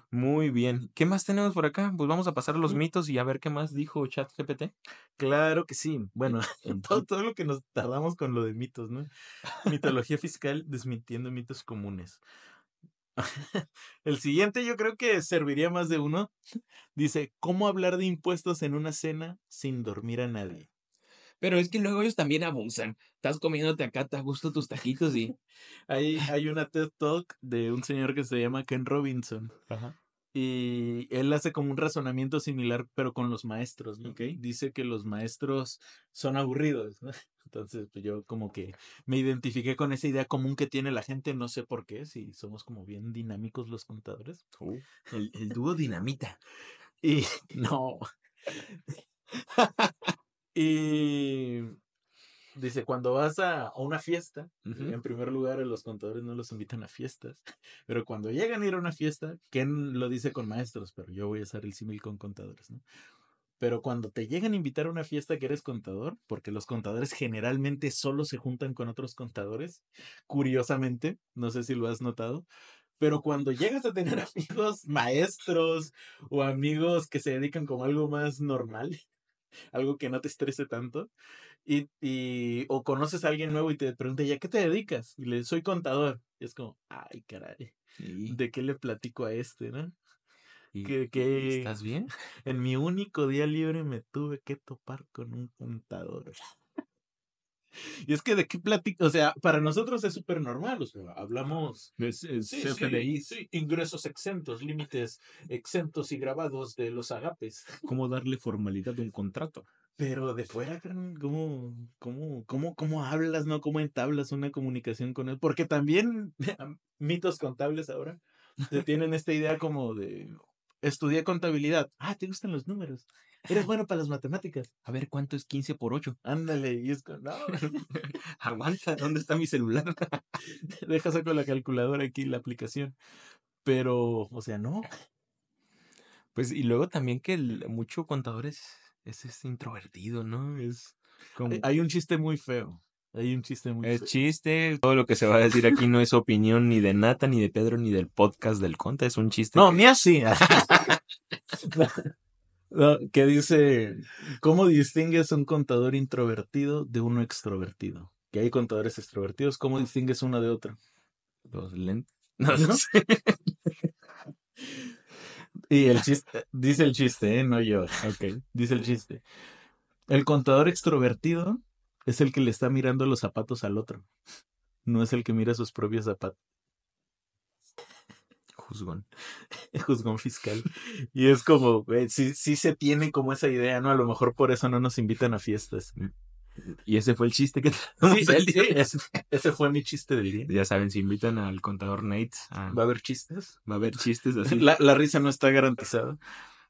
Muy bien. ¿Qué más tenemos por acá? Pues vamos a pasar los Mm. mitos y a ver qué más dijo ChatGPT. Claro que sí. Bueno, en- todo, todo lo que nos tardamos con lo de mitos, ¿no? Mitología fiscal desmintiendo mitos comunes. El siguiente yo creo que serviría más de uno. Dice, ¿cómo hablar de impuestos en una cena sin dormir a nadie? Pero es que luego ellos también abusan. Estás comiéndote acá a gusto tus taquitos y. Hay, hay una TED Talk de un señor que se llama Ken Robinson. Y él hace como un razonamiento similar, pero con los maestros, ¿no? Dice que los maestros son aburridos, ¿no? Entonces, pues yo como que me identifiqué con esa idea común que tiene la gente, no sé por qué, si somos como bien dinámicos los contadores. el, el dúo dinamita. Y no. y dice, cuando vas a, a una fiesta, Ujú. en primer lugar, a los contadores no los invitan a fiestas, pero cuando llegan a ir a una fiesta, Ken lo dice con maestros, pero yo voy a hacer el símil con contadores, ¿no? Pero cuando te llegan a invitar a una fiesta que eres contador, porque los contadores generalmente solo se juntan con otros contadores, curiosamente, no sé si lo has notado, pero cuando llegas a tener amigos maestros o amigos que se dedican como algo más normal, algo que no te estrese tanto, y, y o conoces a alguien nuevo y te pregunta, ¿ya qué te dedicas? Y le soy contador. Y es como, ay, caray, ¿de qué le platico a este, no? y- que- y- que- ¿Estás bien? En mi único día libre me tuve que topar con un contador. Y es que de qué platico, o sea, para nosotros es súper normal, o sea, hablamos es Sí, sí, sí, ingresos exentos, límites exentos y grabados de los agapes. ¿Cómo darle formalidad a un contrato? Pero de fuera, ¿cómo, cómo, cómo, cómo hablas, no? ¿Cómo entablas una comunicación con él? Porque también mitos contables ahora tienen esta idea como de estudié contabilidad. Ah, ¿te gustan los números? Eres bueno para las matemáticas. A ver, ¿cuánto es 15 por 8? Ándale, y es como, no, Aguanta, ¿dónde está mi celular? deja saco la calculadora aquí, la aplicación. Pero, o sea, no. Pues, y luego también que el, mucho contador es, es, es introvertido, ¿no? Es como... Hay, hay un chiste muy feo. Hay un chiste muy Es chiste, todo lo que se va a decir aquí no es opinión ni de Nata, ni de Pedro, ni del podcast del Conta, es un chiste. No, que- ni así. No, que dice, ¿cómo distingues un contador introvertido de uno extrovertido? Que hay contadores extrovertidos, ¿cómo distingues uno de otro? Los lentes. No, no sé. Y el chiste, dice el chiste, ¿eh? no yo. Ok. Dice el chiste. El contador extrovertido es el que le está mirando los zapatos al otro. No es el que mira sus propios zapatos. Juzgón. Juzgón fiscal. Y es como, güey, sí, sí se tiene como esa idea, ¿no? A lo mejor por eso no nos invitan a fiestas. Y ese fue el chiste que Sí, el día. ese, ese fue mi chiste del día. Ya saben, si invitan al contador Nate, ¿Va a haber chistes? va a haber chistes así. La, la risa no está garantizada.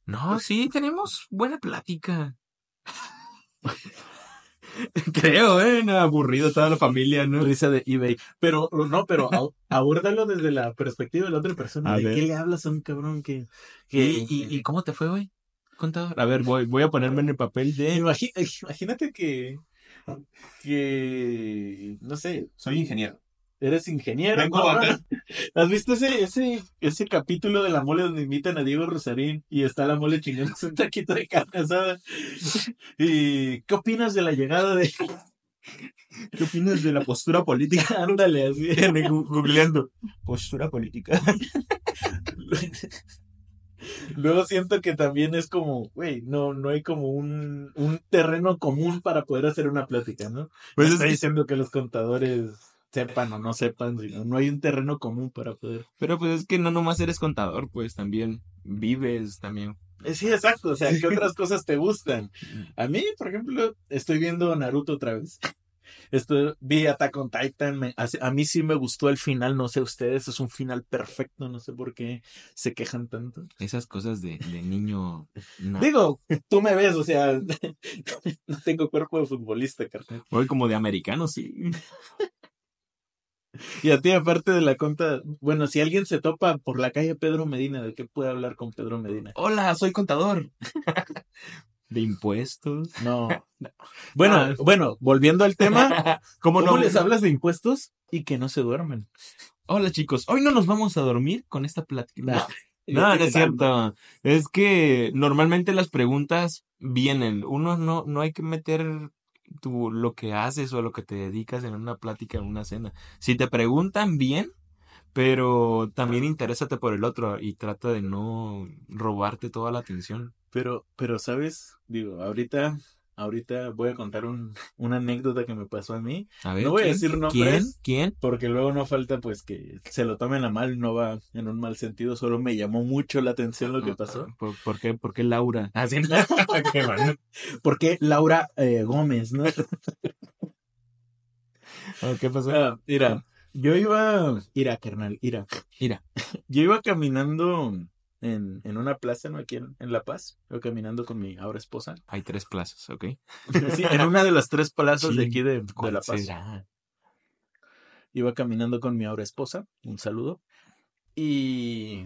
No, sí, tenemos buena plática. Creo, ¿eh? Aburrido toda la familia, ¿no? Risa de eBay. Pero, no, pero a- abórdalo desde la perspectiva de la otra persona. A ¿De ver. qué le hablas a un cabrón que... que ¿Y, y, y cómo te fue hoy, contador? A ver, voy, voy a ponerme en el papel de... Imagínate que... Que... No sé, Soy ingeniero. Eres ingeniero. Vengo ¿no? acá. ¿Has visto ese, ese, ese capítulo de la mole donde invitan a Diego Rosarín y está la mole chingándose un taquito de carne asada? ¿Y qué opinas de la llegada de... ¿Qué opinas de la postura política? Ándale, así. Googleando. Postura política. Luego siento que también es como, güey, no, no hay como un, un terreno común para poder hacer una plática, ¿no? Pues no es estoy que- diciendo que los contadores sepan o no sepan, sino no hay un terreno común para poder. Pero pues es que no nomás eres contador, pues también vives, también. Eh, Sí, exacto, o sea, ¿qué otras cosas te gustan? A mí, por ejemplo, estoy viendo Naruto otra vez. Esto, vi Attack on Titan, me- a, a mí sí me gustó el final, no sé ustedes, es un final perfecto, no sé por qué se quejan tanto. Esas cosas de, de niño. no. Digo, tú me ves, o sea, no tengo cuerpo de futbolista, carnal. Voy como de americano, sí. Y a ti, aparte de la conta, bueno, si alguien se topa por la calle Pedro Medina, ¿de qué puede hablar con Pedro Medina? Hola, soy contador. de impuestos. No. Bueno, Ah. bueno, volviendo al tema, ¿Cómo, ¿cómo no? les hablas de impuestos y que no se duermen? Hola chicos, hoy no nos vamos a dormir con esta plática. No, no es cierto. Es que normalmente las preguntas vienen. Uno no, no hay que meter tu, lo que haces o lo que te dedicas en una plática, en una cena. Si te preguntan bien, pero también interésate por el otro y trata de no robarte toda la atención. Pero, pero, ¿sabes? Digo, ahorita, ahorita voy a contar un, una anécdota que me pasó a mí, A ver, No voy a ¿quién? decir ¿Quién? nombres. ¿Quién? porque luego no falta pues que se lo tomen a mal, no va en un mal sentido, solo me llamó mucho la atención lo que pasó. ¿Por, por qué? ¿Por qué Laura? Ah, sí. Qué Laura eh, Gómez, ¿no? Ah, ¿Qué pasó? Ah, mira, yo iba, ira, carnal, ira. Ira. Yo iba caminando en, en una plaza, ¿no? Aquí en, en La Paz, iba caminando con mi ahora esposa. Hay tres plazas, ¿ok? Sí, en una de las tres plazas de aquí de, de ¿Cuál La Paz. será? Iba caminando con mi ahora esposa, un saludo. Y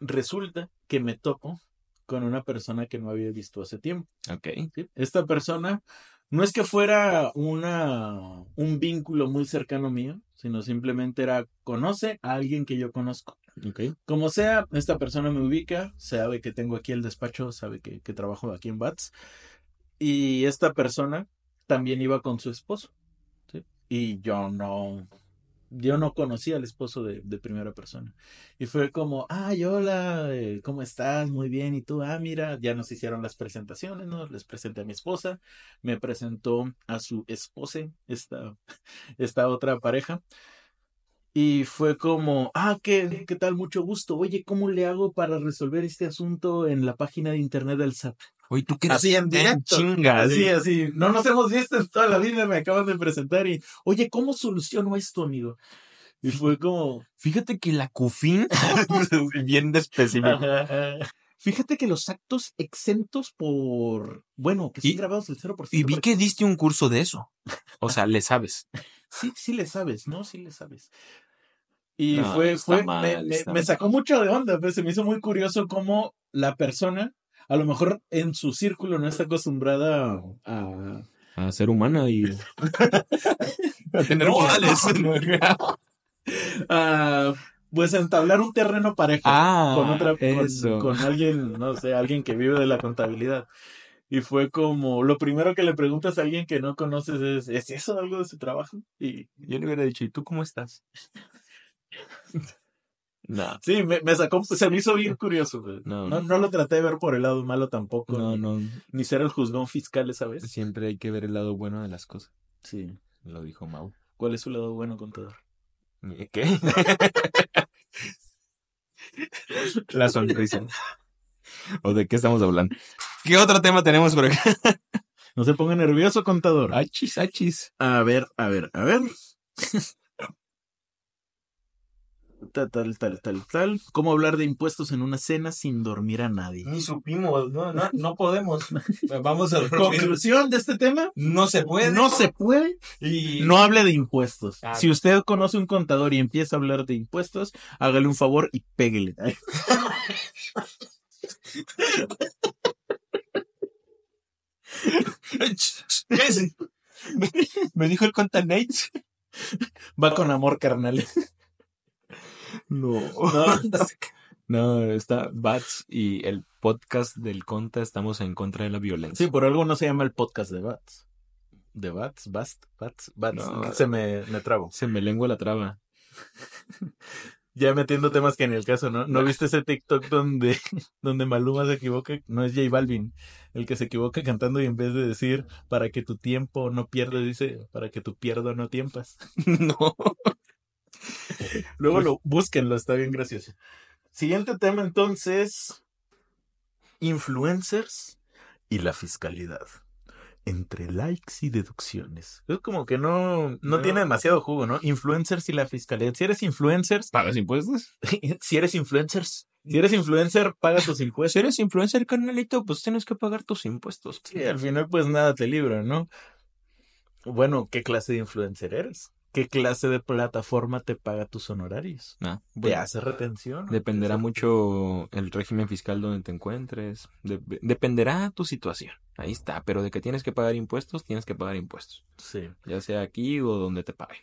resulta que me topo con una persona que no había visto hace tiempo. Ok. ¿sí? Esta persona no es que fuera una, un vínculo muy cercano mío, sino simplemente era, conoce a alguien que yo conozco. Ok. Como sea, esta persona me ubica, sabe que tengo aquí el despacho, sabe que, trabajo aquí en BATS. Y esta persona también iba con su esposo. Y yo no, yo no conocía al esposo de, de primera persona. Y fue como, ay, hola, eh, ¿cómo estás? Muy bien. Y tú, ah, mira, ya nos hicieron las presentaciones, ¿no? Les presenté a mi esposa, me presentó a su esposa, esta, esta otra pareja. Y fue como, ah, ¿qué, ¿qué tal? Mucho gusto. Oye, ¿cómo le hago para resolver este asunto en la página de internet del SAT? Oye, tú qué Así en directo. Chinga, Así, así. No nos hemos visto en toda la vida, me acaban de presentar y, oye, ¿cómo soluciono esto, amigo? Y fue como, Fíjate que la CUFIN, bien de específico. Fíjate que los actos exentos por, bueno, que son Y- grabados del 0%. Y vi que diste un curso de eso. O sea, le sabes. Sí, sí le sabes, ¿no? Sí le sabes. Y No, fue, fue, mal, me, me- me sacó mucho de onda, pues se me hizo muy curioso cómo la persona, a lo mejor en su círculo no está acostumbrada a, A ser humana y. a tener No, modales. a, pues entablar un terreno parejo ah, con otra, con, con alguien, no sé, alguien que vive de la contabilidad. Y fue como, lo primero que le preguntas a alguien que no conoces es, ¿es eso algo de su trabajo? Y Yo le hubiera dicho, ¿y tú cómo estás? no. sí, me, me sacó, se me hizo bien curioso. No, No, no lo traté de ver por el lado malo tampoco. No, ni- no. Ni ser el juzgón fiscal esa vez. Siempre hay que ver el lado bueno de las cosas. Sí. Lo dijo Mau. ¿Cuál es su lado bueno, contador? ¿Qué? La sonrisa. ¿O de qué estamos hablando? ¿Qué otro tema tenemos por acá? No se ponga nervioso, contador. Achis, achis. A ver, a ver, a ver. Tal, tal, tal, tal, tal. ¿Cómo hablar de impuestos en una cena sin dormir a nadie? Ni supimos, no, no, no podemos. Vamos a Conclusión de este tema. No se puede. No se puede. Y No hable de impuestos. Ah. Si usted conoce un contador y empieza a hablar de impuestos, hágale un favor y péguele. Me, me dijo el Contanate. Va con amor, carnal. No. No, está Bats y el podcast del Conta estamos en contra de la violencia. Sí, por algo no se llama el podcast de Bats. ¿De Bats? ¿Bast? ¿Bats? ¿Bats? No. Se me, me trabo. Se me lengua la traba. Ya metiendo temas que en el caso, ¿no? ¿No viste ese TikTok donde, donde Maluma se equivoca? No es J Balvin, el que se equivoca cantando y en vez de decir para que tu tiempo no pierda, dice para que tu pierdo no tiempas. No. Luego Pues- lo búsquenlo, está bien gracioso. Siguiente tema entonces, influencers y la fiscalidad. Entre likes y deducciones. Es como que no, no, No. tiene demasiado jugo, ¿no? Influencers y la fiscalidad. Si eres influencers, ¿Pagas impuestos? si eres influencers, si eres influencer, paga tus Si impuestos. eres influencer, carnalito, pues tienes que pagar tus impuestos. Sí, al final pues nada te libra, ¿no? Bueno, ¿qué clase de influencer eres? ¿Qué clase de plataforma te paga tus honorarios? Ah, ¿Te bueno, hace retención? dependerá ¿Te mucho el régimen fiscal donde te encuentres. De- dependerá tu situación. Ahí está. Pero de que tienes que pagar impuestos, tienes que pagar impuestos. Sí. Ya sea aquí o donde te paguen.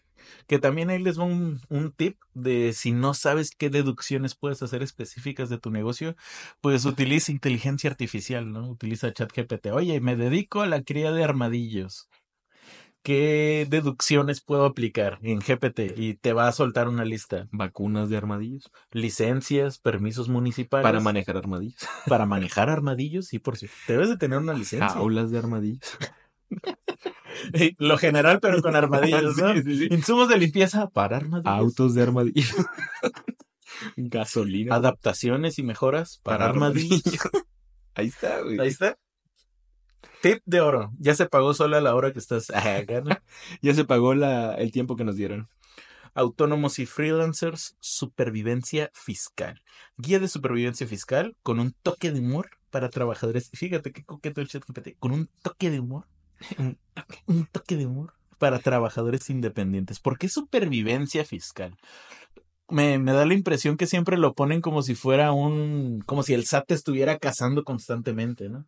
Que también ahí les va un, un tip de si no sabes qué deducciones puedes hacer específicas de tu negocio, pues utiliza inteligencia artificial, ¿no? Utiliza ChatGPT. Oye, me dedico a la cría de armadillos. ¿Qué deducciones puedo aplicar en GPT? Y te va a soltar una lista. Vacunas de armadillos. Licencias, permisos municipales. Para manejar armadillos. para manejar armadillos, sí, por cierto. Debes de tener una licencia. Jaulas de armadillos. Lo general, pero con armadillos, ¿no? Sí, sí, sí. Insumos de limpieza para armadillos. Autos de armadillos. Gasolina. Adaptaciones y mejoras para, para armadillos. Ahí está, güey. Ahí está. Tip de oro. Ya se pagó sola la hora que estás. Ya se pagó la, el tiempo que nos dieron. Autónomos y freelancers, supervivencia fiscal. Guía de supervivencia fiscal con un toque de humor para trabajadores. Fíjate qué coqueto el chat. Con un toque de humor. un toque de humor para trabajadores independientes. ¿Por qué supervivencia fiscal? Me, me da la impresión que siempre lo ponen como si fuera un, como si el SAT te estuviera cazando constantemente, ¿no?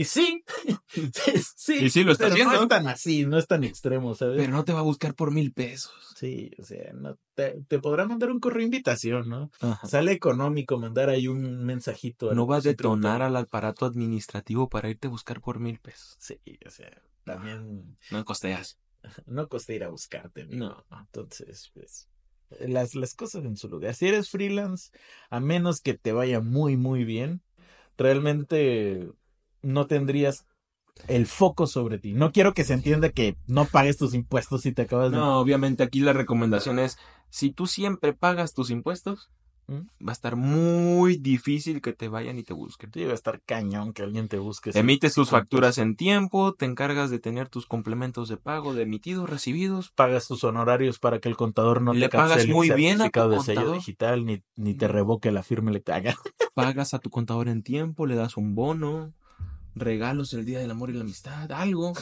Y sí, sí, Y sí lo está pero no haciendo. es tan así, no es tan extremo, ¿sabes? Pero no te va a buscar por mil pesos. Sí, o sea, no te, te podrá mandar un correo de invitación, ¿no? Ajá. Sale económico mandar ahí un mensajito. No va a detonar al aparato administrativo para irte a buscar por mil pesos. Sí, o sea, también No costeas. no costa ir a buscarte. amigo. No. Entonces, pues, las, las cosas en su lugar. Si eres freelance, a menos que te vaya muy, muy bien, realmente no tendrías el foco sobre ti. No quiero que se entienda que no pagues tus impuestos si te acabas de... No, obviamente aquí la recomendación es, si tú siempre pagas tus impuestos, ¿Mm? va a estar muy difícil que te vayan y te busquen. Sí, va a estar cañón que alguien te busque. Emites tus facturas en tiempo, te encargas de tener tus complementos de pago de emitidos, recibidos. pagas tus honorarios para que el contador no Le te pagas el muy bien a tu sello contador. digital ni, ni te revoque la firma electrónica. Pagas a tu contador en tiempo, le das un bono, regalos el Día del Amor y la Amistad, algo.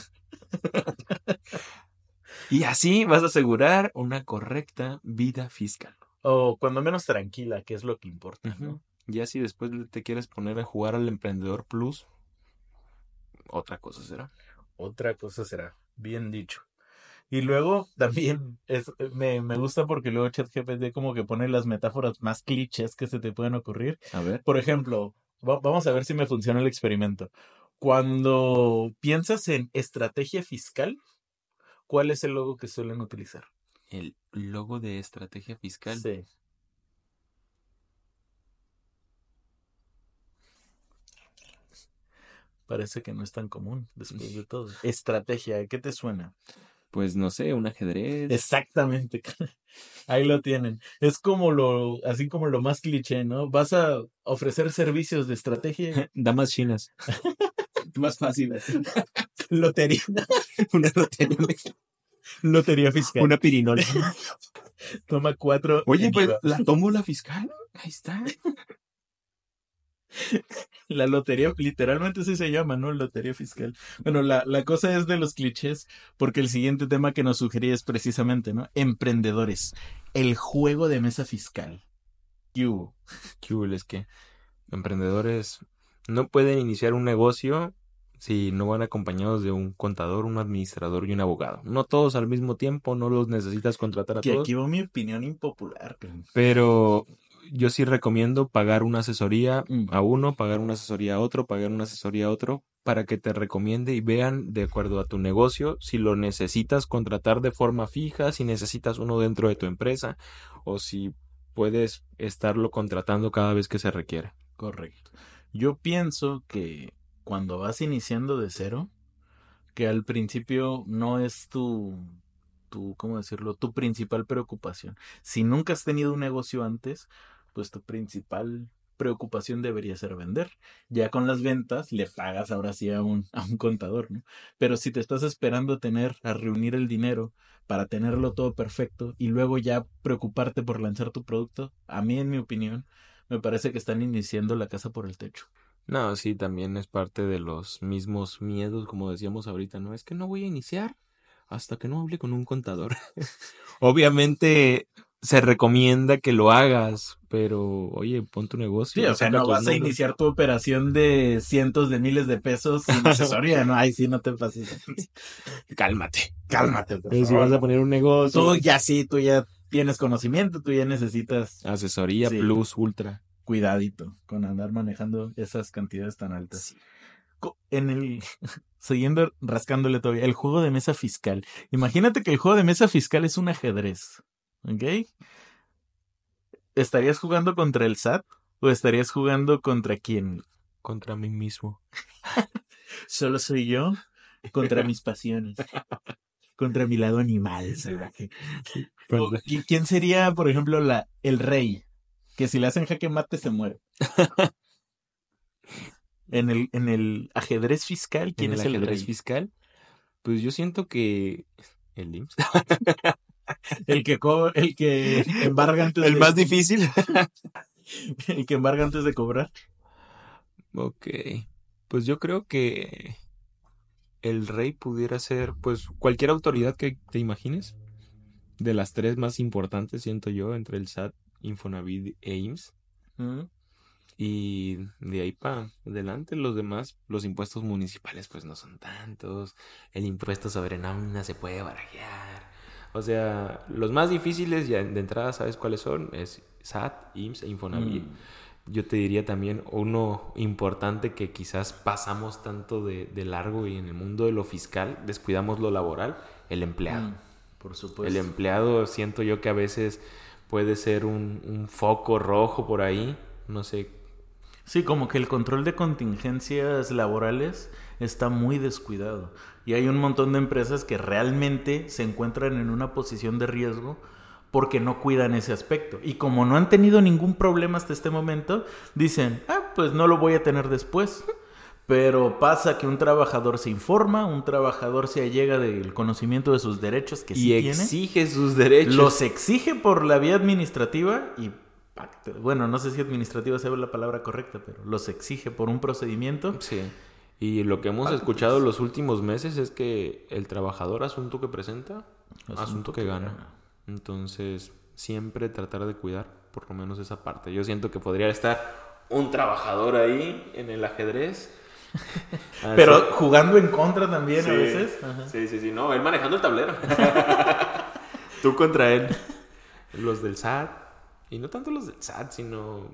y así vas a asegurar una correcta vida fiscal. O cuando menos tranquila, que es lo que importa. ¿no? Ya si después te quieres poner a jugar al Emprendedor Plus, otra cosa será. Otra cosa será, bien dicho. Y luego también es, me, me gusta porque luego ChatGPT como que pone las metáforas más clichés que se te pueden ocurrir. A ver. Por ejemplo, va- vamos a ver si me funciona el experimento. Cuando piensas en estrategia fiscal, ¿cuál es el logo que suelen utilizar? El logo de estrategia fiscal. Sí. Parece que no es tan común después de todo. Estrategia, ¿qué te suena? Pues no sé, un ajedrez. Exactamente. Ahí lo tienen. Es como lo, así como lo más cliché, ¿no? Vas a ofrecer servicios de estrategia, Damas chinas. Más fácil. lotería, Una lotería. lotería fiscal. Una pirinola. Toma cuatro. Oye, pues IVA. la tomo la fiscal. Ahí está. La lotería, literalmente así se llama, ¿no? Lotería fiscal. Bueno, la, la cosa es de los clichés, porque el siguiente tema que nos sugería es precisamente, ¿no? Emprendedores. El juego de mesa fiscal. ¿Qué hubo? ¿Qué hubo? Es que emprendedores no pueden iniciar un negocio si no van acompañados de un contador, un administrador y un abogado. No todos al mismo tiempo, no los necesitas contratar a Que todos. aquí va mi opinión impopular. Pero yo sí recomiendo pagar una asesoría Mm. a uno, pagar una asesoría a otro, pagar una asesoría a otro, para que te recomiende y vean de acuerdo a tu negocio si lo necesitas contratar de forma fija, si necesitas uno dentro de tu empresa o si puedes estarlo contratando cada vez que se requiere. Correcto. Yo pienso que cuando vas iniciando de cero, que al principio no es tu, tu, ¿cómo decirlo? Tu principal preocupación. Si nunca has tenido un negocio antes, pues tu principal preocupación debería ser vender. Ya con las ventas le pagas ahora sí a un, a un contador, ¿no? Pero si te estás esperando tener, a reunir el dinero para tenerlo todo perfecto y luego ya preocuparte por lanzar tu producto, a mí, en mi opinión, me parece que están iniciando la casa por el techo. No, sí, también es parte de los mismos miedos, como decíamos ahorita, ¿no? Es que no voy a iniciar hasta que no hable con un contador. Obviamente se recomienda que lo hagas, pero oye, pon tu negocio. Sí, o sea, no vas a iniciar tu operación de cientos de miles de pesos sin asesoría, ¿no? Ay, sí, no te pases. Cálmate. Cálmate, por si vas a poner un negocio, Tú ya sí, tú ya tienes conocimiento, tú ya necesitas asesoría Sí. plus ultra. Cuidadito con andar manejando esas cantidades tan altas. Co- En el, siguiendo rascándole todavía, el juego de mesa fiscal. Imagínate que el juego de mesa fiscal es un ajedrez, ¿ok? ¿Estarías jugando contra el SAT o estarías jugando contra quién? Contra mí mismo. Solo soy yo contra mis pasiones. Contra mi lado animal salvaje. ¿qui- ¿Quién sería, por ejemplo, la, el rey? Que si le hacen jaque mate se muere. En el, en el ajedrez fiscal, ¿quién en es el ajedrez fiscal, pues yo siento que el IMSS. El que, co- el que embarga antes el de, más difícil. el que embarga antes de cobrar. Ok, pues yo creo que el rey pudiera ser, pues, cualquier autoridad que te imagines. De las tres más importantes, siento yo, entre el SAT, Infonavit e IMSS. Y de ahí para adelante, los demás, los impuestos municipales, pues no son tantos. El impuesto sobre nómina se puede barajear. O sea, los más difíciles, ya de entrada, ¿sabes cuáles son? Es SAT, IMSS e Infonavit. Mm. Yo te diría también uno importante que quizás pasamos tanto de, de largo y en el mundo de lo fiscal, descuidamos lo laboral, el empleado. Mm, Por supuesto. El empleado siento yo que a veces puede ser un, un foco rojo por ahí, no sé. Sí, como que el control de contingencias laborales está muy descuidado. Y hay un montón de empresas que realmente se encuentran en una posición de riesgo porque no cuidan ese aspecto. Y como no han tenido ningún problema hasta este momento, dicen, ah, pues no lo voy a tener después. Pero pasa que un trabajador se informa, un trabajador se allega del conocimiento de sus derechos que y sí tiene, exige sus derechos. los exige por la vía administrativa y bueno, no sé si administrativa sea la palabra correcta, pero los exige por un procedimiento. Sí. Y lo que hemos escuchado los últimos meses es que el trabajador asunto que presenta, asunto, que, gana. Entonces, siempre tratar de cuidar por lo menos esa parte. Yo siento que podría estar un trabajador ahí en el ajedrez. Pero Así- jugando en contra también Sí. a veces. Ajá. Sí, sí, sí. No, él manejando el tablero. Tú contra él. Los del SAT. Y no tanto los del SAT, sino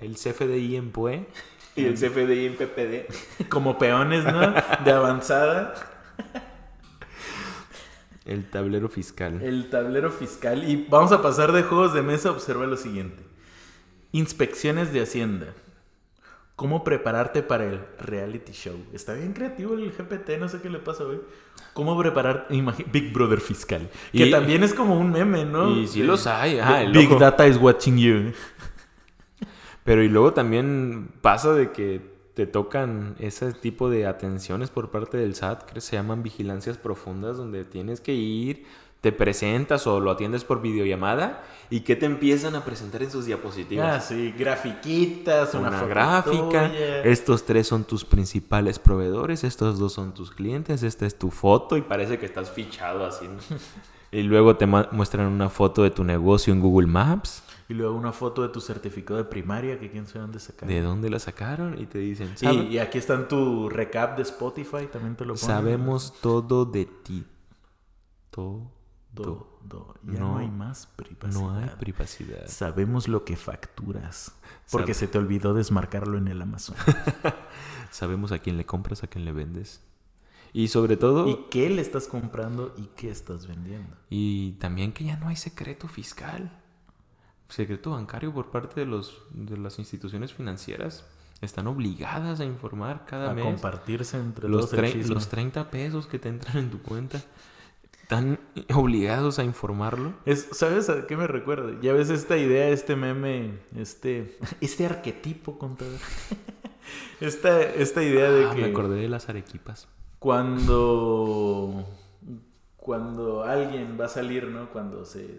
el CFDI en PUE y el CFDI en PPD. Como peones, ¿no? De avanzada. El tablero fiscal. El tablero fiscal. Y vamos a pasar de juegos de mesa. Observa lo siguiente. Inspecciones de Hacienda. ¿Cómo prepararte para el reality show? Está bien creativo el GPT, no sé qué le pasa hoy. ¿Cómo preparar Big Brother fiscal? Que Y- también es como un meme, ¿no? Y sí los hay. Ah, Big. Data is watching you. Pero y luego también pasa de que te tocan ese tipo de atenciones por parte del SAT, que se llaman vigilancias profundas, donde tienes que ir te presentas o lo atiendes por videollamada y que te empiezan a presentar en sus diapositivas. Ah, sí, grafiquitas, una, una gráfica. tuya. Estos tres son tus principales proveedores, estos dos son tus clientes, esta es tu foto y parece que estás fichado así. ¿no? y luego te muestran una foto de tu negocio en Google Maps, Y luego una foto de tu certificado de primaria, que quién sabe dónde sacar. de dónde la sacaron y te dicen, Y, "Sabe- y aquí está en tu recap de Spotify, también te lo ponen. sabemos todo de ti. Todo. Do- do- Ya no, No, hay más privacidad. No hay privacidad. Sabemos lo que facturas. Porque Sab- se te olvidó desmarcarlo en el Amazon. Sabemos a quién le compras, a quién le vendes. Y sobre todo, ¿Y qué le estás comprando y qué estás vendiendo? y también que ya no hay secreto fiscal. Secreto bancario por parte de, los, de las instituciones financieras. Están obligadas a informar cada A mes compartirse entre los, los 30 pesos que te entran en tu cuenta. Están obligados a informarlo. Es, ¿Sabes a qué me recuerda? Ya ves esta idea, este meme, este, este arquetipo contador. esta, esta idea de Ah, que Me acordé de las arequipas. cuando cuando alguien va a salir, ¿no? Cuando se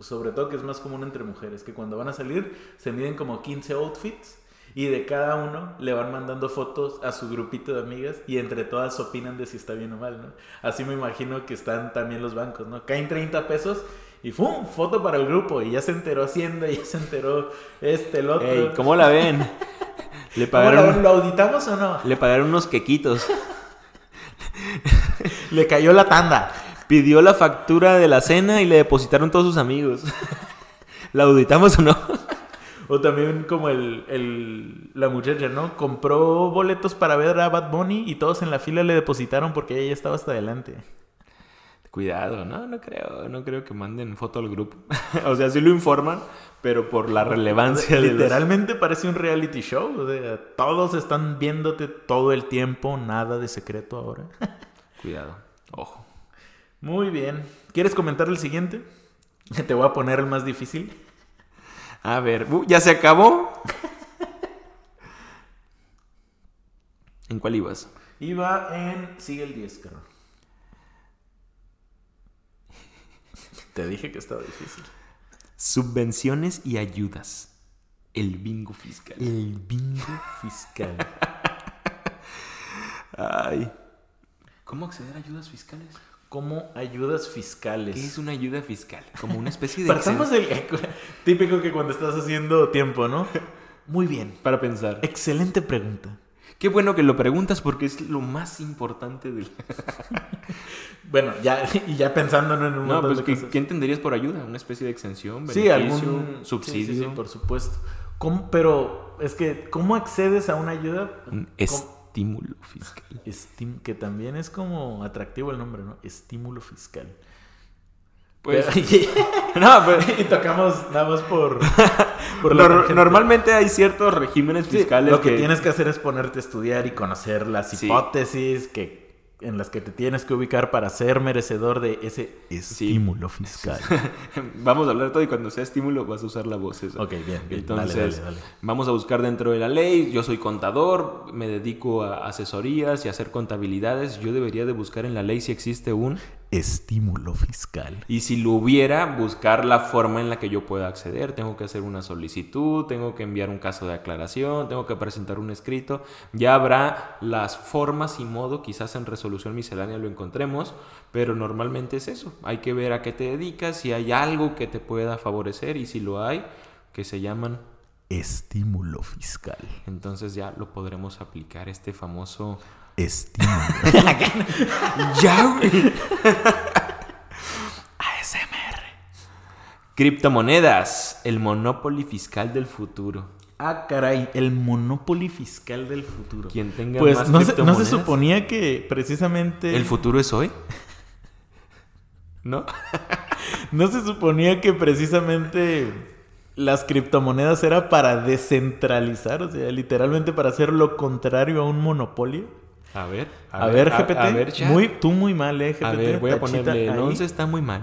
sobre todo que es más común entre mujeres, que cuando van a salir se miden como 15 outfits y de cada uno le van mandando fotos a su grupito de amigas y entre todas opinan de si está bien o mal, ¿no? Así me imagino que están también los bancos, ¿no? Caen 30 pesos y ¡fum! Foto para el grupo y ya se enteró Hacienda, ya se enteró este, el otro. Ey, ¿cómo la ven? Le ¿Cómo la- pagaron, ¿Lo auditamos o no? le pagaron unos quequitos. Le cayó la tanda. Pidió la factura de la cena y le depositaron todos sus amigos. ¿La auditamos o no? O también como el, el- la muchacha, ¿no? Compró boletos para ver a Bad Bunny y todos en la fila le depositaron porque ella ya estaba hasta adelante. Cuidado, no, no creo, no creo que manden foto al grupo. o sea, sí lo informan, pero por la relevancia de los- Literalmente parece un reality show. o sea, todos están viéndote todo el tiempo, nada de secreto ahora. Cuidado, ojo. Muy bien. ¿Quieres comentar el siguiente? Te voy a poner el más difícil. A ver, uh, ¿ya se acabó? ¿En cuál ibas? Iba en... Sigue el 10, Carol. Te dije que estaba difícil. Subvenciones y ayudas. El bingo fiscal. El bingo fiscal. Ay. ¿Cómo acceder a ayudas fiscales? Como ayudas fiscales. ¿Qué es una ayuda fiscal? Como una especie de... Partamos del típico que cuando estás haciendo tiempo, ¿no? Muy bien. Para pensar. Excelente pregunta. Qué bueno que lo preguntas porque es lo más importante del... Bueno, ya, y ya pensando en un No, pues de ¿qué, entenderías por ayuda? ¿Una especie de exención? Sí, beneficio, algún subsidio? Sí, sí, sí, por supuesto. ¿Cómo- pero es que, ¿cómo accedes a una ayuda? Un ¿Cómo- estímulo fiscal. Estim- que también es como atractivo el nombre, ¿no? Estímulo fiscal. Pues, Pero- no, pues, y tocamos nada más por, por tangente. normalmente hay ciertos regímenes Sí, fiscales lo que, que, tienes que hacer es ponerte a estudiar y conocer las Sí. hipótesis que, en las que te tienes que ubicar para ser merecedor de ese estímulo fiscal. Vamos a hablar todo y cuando sea estímulo vas a usar la voz esa. ok, bien, bien. Entonces, dale, dale, dale. vamos a buscar dentro de la ley. Yo soy contador, me dedico a asesorías y a hacer contabilidades. Yo debería de buscar en la ley si existe un Estímulo fiscal. y si lo hubiera, buscar la forma en la que yo pueda acceder. Tengo que hacer una solicitud, tengo que enviar un caso de aclaración, tengo que presentar un escrito. Ya habrá las formas y modo, quizás en resolución miscelánea lo encontremos, pero normalmente es eso. Hay que ver a qué te dedicas, si hay algo que te pueda favorecer y si lo hay, que se llaman, Estímulo fiscal. entonces ya lo podremos aplicar este famoso... Estímulo. ¡Ya, güey! ASMR. Criptomonedas, el monopoly fiscal del futuro. ah, caray, el monopoly fiscal del futuro. Quien tenga Pues más no se, no se suponía que precisamente... ¿El futuro es hoy? ¿No? No se suponía que precisamente las criptomonedas era para descentralizar, o sea, literalmente para hacer lo contrario a un monopolio. A ver. A, ver, GPT. A, ver, chat. muy, tú muy mal, eh, GPT. A ver, voy a ponerle. El ahí. 11 está muy mal.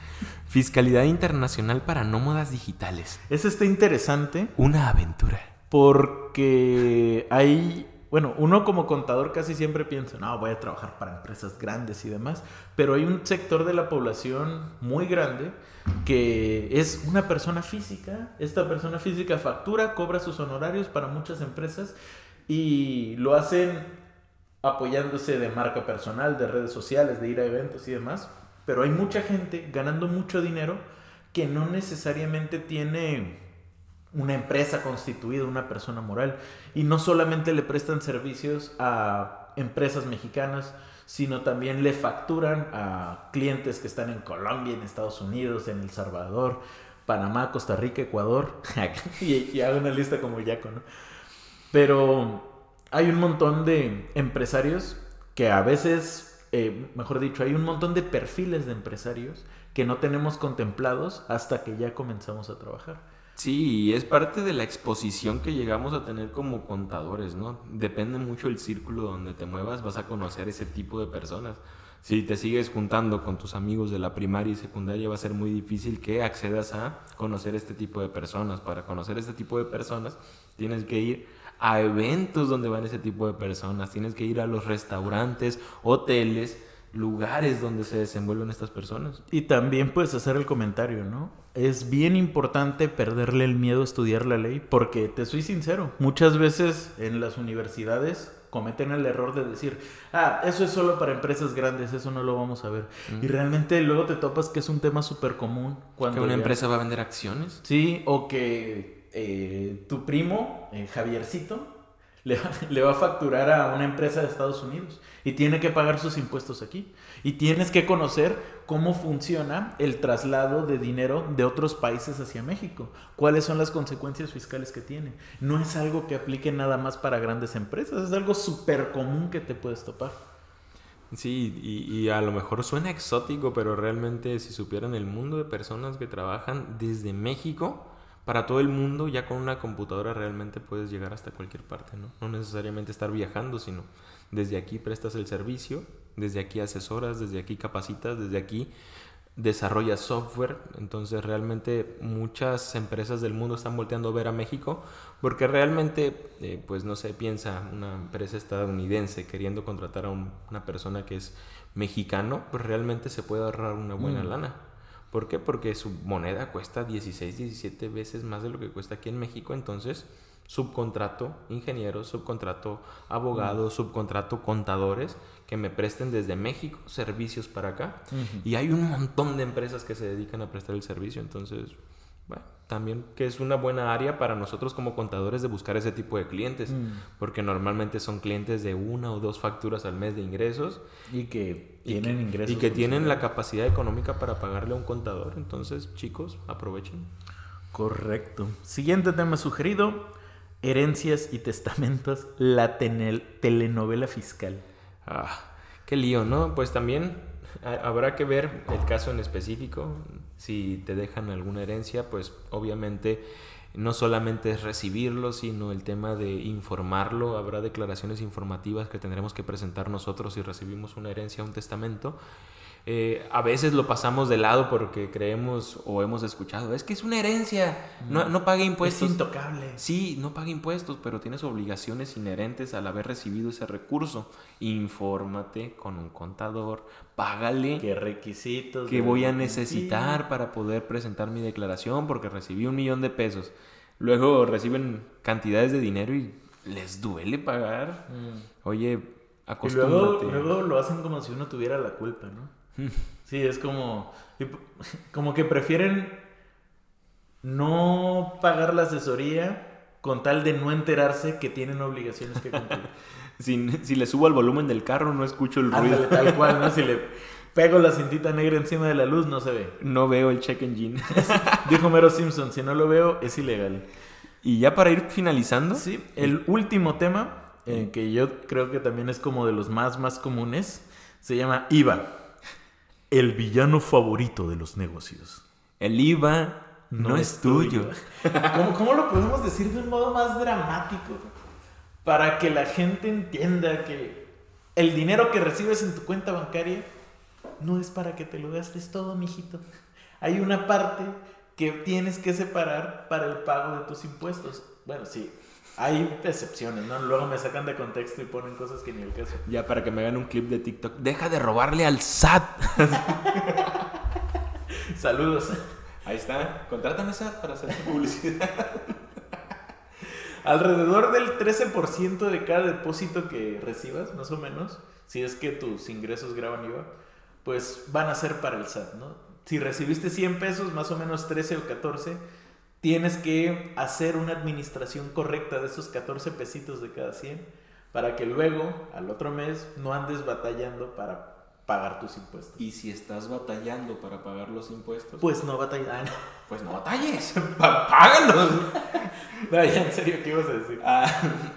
Fiscalidad internacional para nómadas digitales. Ese está interesante Una aventura. porque hay, bueno, uno como contador casi siempre piensa, no, voy a trabajar para empresas grandes y demás, pero hay un sector de la población muy grande que es una persona física. Esta persona física factura, cobra sus honorarios para muchas empresas y lo hacen apoyándose de marca personal, de redes sociales, de ir a eventos y demás. Pero hay mucha gente ganando mucho dinero que no necesariamente tiene una empresa constituida, una persona moral. Y no solamente le prestan servicios a empresas mexicanas, sino también le facturan a clientes que están en Colombia, en Estados Unidos, en El Salvador, Panamá, Costa Rica, Ecuador. y, hago una lista como ¿no? Pero hay un montón de empresarios que a veces, eh, mejor dicho, hay un montón de perfiles de empresarios que no tenemos contemplados hasta que ya comenzamos a trabajar. Sí, es parte de la exposición que llegamos a tener como contadores, ¿no? Depende mucho del círculo donde te muevas, vas a conocer ese tipo de personas. Si te sigues juntando con tus amigos de la primaria y secundaria, va a ser muy difícil que accedas a conocer este tipo de personas. Para conocer este tipo de personas, tienes que ir a eventos donde van ese tipo de personas, tienes que ir a los restaurantes, hoteles, lugares donde se desenvuelven estas personas. Y también puedes hacer el comentario, ¿no? Es bien importante perderle el miedo a estudiar la ley porque, te soy sincero, muchas veces en las universidades cometen el error de decir, ah, eso es solo para empresas grandes, eso no lo vamos a ver. Y realmente luego te topas que es un tema súper común. Cuando ¿Que una empresa va a vender acciones? Sí, o que eh, tu primo, eh, Javiercito, le va, a facturar a una empresa de Estados Unidos y tiene que pagar sus impuestos aquí. Y tienes que conocer cómo funciona el traslado de dinero de otros países hacia México. ¿Cuáles son las consecuencias fiscales que tiene? No es algo que aplique nada más para grandes empresas, es algo súper común que te puedes topar. Sí, y, y, a lo mejor suena exótico, pero realmente si supieran el mundo de personas que trabajan desde México, para todo el mundo, ya con una computadora realmente puedes llegar hasta cualquier parte, ¿no? No necesariamente estar viajando, sino desde aquí prestas el servicio, desde aquí asesoras, desde aquí capacitas, desde aquí desarrollas software. Entonces realmente muchas empresas del mundo están volteando a ver a México porque realmente, eh, pues no se piensa una empresa estadounidense queriendo contratar a una persona que es mexicano, pues realmente se puede ahorrar una buena mm. lana. ¿Por qué? Porque su moneda cuesta 16, 17 veces más de lo que cuesta aquí en México. Entonces, subcontrato ingenieros, subcontrato abogados, mm. subcontrato contadores que me presten desde México servicios para acá. Y hay un montón de empresas que se dedican a prestar el servicio. Entonces, bueno, también que es una buena área para nosotros como contadores de buscar ese tipo de clientes, mm. porque normalmente son clientes de una o dos facturas al mes de ingresos y que tienen ingresos y que tienen la capacidad económica para pagarle a un contador. Entonces, chicos, aprovechen. Correcto. Siguiente tema sugerido, herencias y testamentos, la telenovela fiscal. Ah, qué lío, ¿no? Pues también habrá que ver el caso en específico. Si te dejan alguna herencia, pues obviamente no solamente es recibirlo, sino el tema de informarlo. Habrá declaraciones informativas que tendremos que presentar nosotros si recibimos una herencia, un testamento. Eh, a veces lo pasamos de lado porque creemos o hemos escuchado, es que es una herencia, no, no paga impuestos. Es intocable. Sí, no paga impuestos, pero tienes obligaciones inherentes al haber recibido ese recurso. Infórmate con un contador, págale. ¿Qué requisitos? Que voy a necesitar para poder presentar mi declaración porque recibí un millón de pesos. Luego reciben cantidades de dinero y les duele pagar. Mm. Oye, acostúmbrate. luego lo hacen como si uno tuviera la culpa, ¿no? Sí, es como, como que prefieren no pagar la asesoría con tal de no enterarse que tienen obligaciones que cumplir. si, le subo al volumen del carro no escucho el ruido. tal cual, ¿no? Si le pego la cintita negra encima de la luz no se ve. No veo el check engine. Dijo Mero Simpson, si no lo veo es ilegal. Y ya para ir finalizando. Sí, el último tema, eh, que yo creo que también es como de los más, más comunes, se llama IVA el villano favorito de los negocios. El IVA no, es tuyo. ¿Cómo, lo podemos decir de un modo más dramático? Para que la gente entienda que el dinero que recibes en tu cuenta bancaria no es para que te lo gastes todo, mijito. Hay una parte que tienes que separar para el pago de tus impuestos. Bueno, sí, Hay excepciones, ¿no? Luego me sacan de contexto y ponen cosas que ni el caso. Ya para que me hagan un clip de TikTok. Deja de robarle al SAT. Saludos. Ahí está. Contrátame SAT para hacer publicidad. Alrededor del 13% de cada depósito que recibas, más o menos, si es que tus ingresos graban IVA, pues van a ser para el SAT, ¿no? Si recibiste 100 pesos, más o menos 13 o 14, tienes que hacer una administración correcta de esos 14 pesitos de cada 100 para que luego, al otro mes, no andes batallando para pagar tus impuestos. Y si estás batallando para pagar los impuestos, Pues no batallar. pues no batalles, págalos. No, ya en serio, ¿qué ibas a decir? Ah,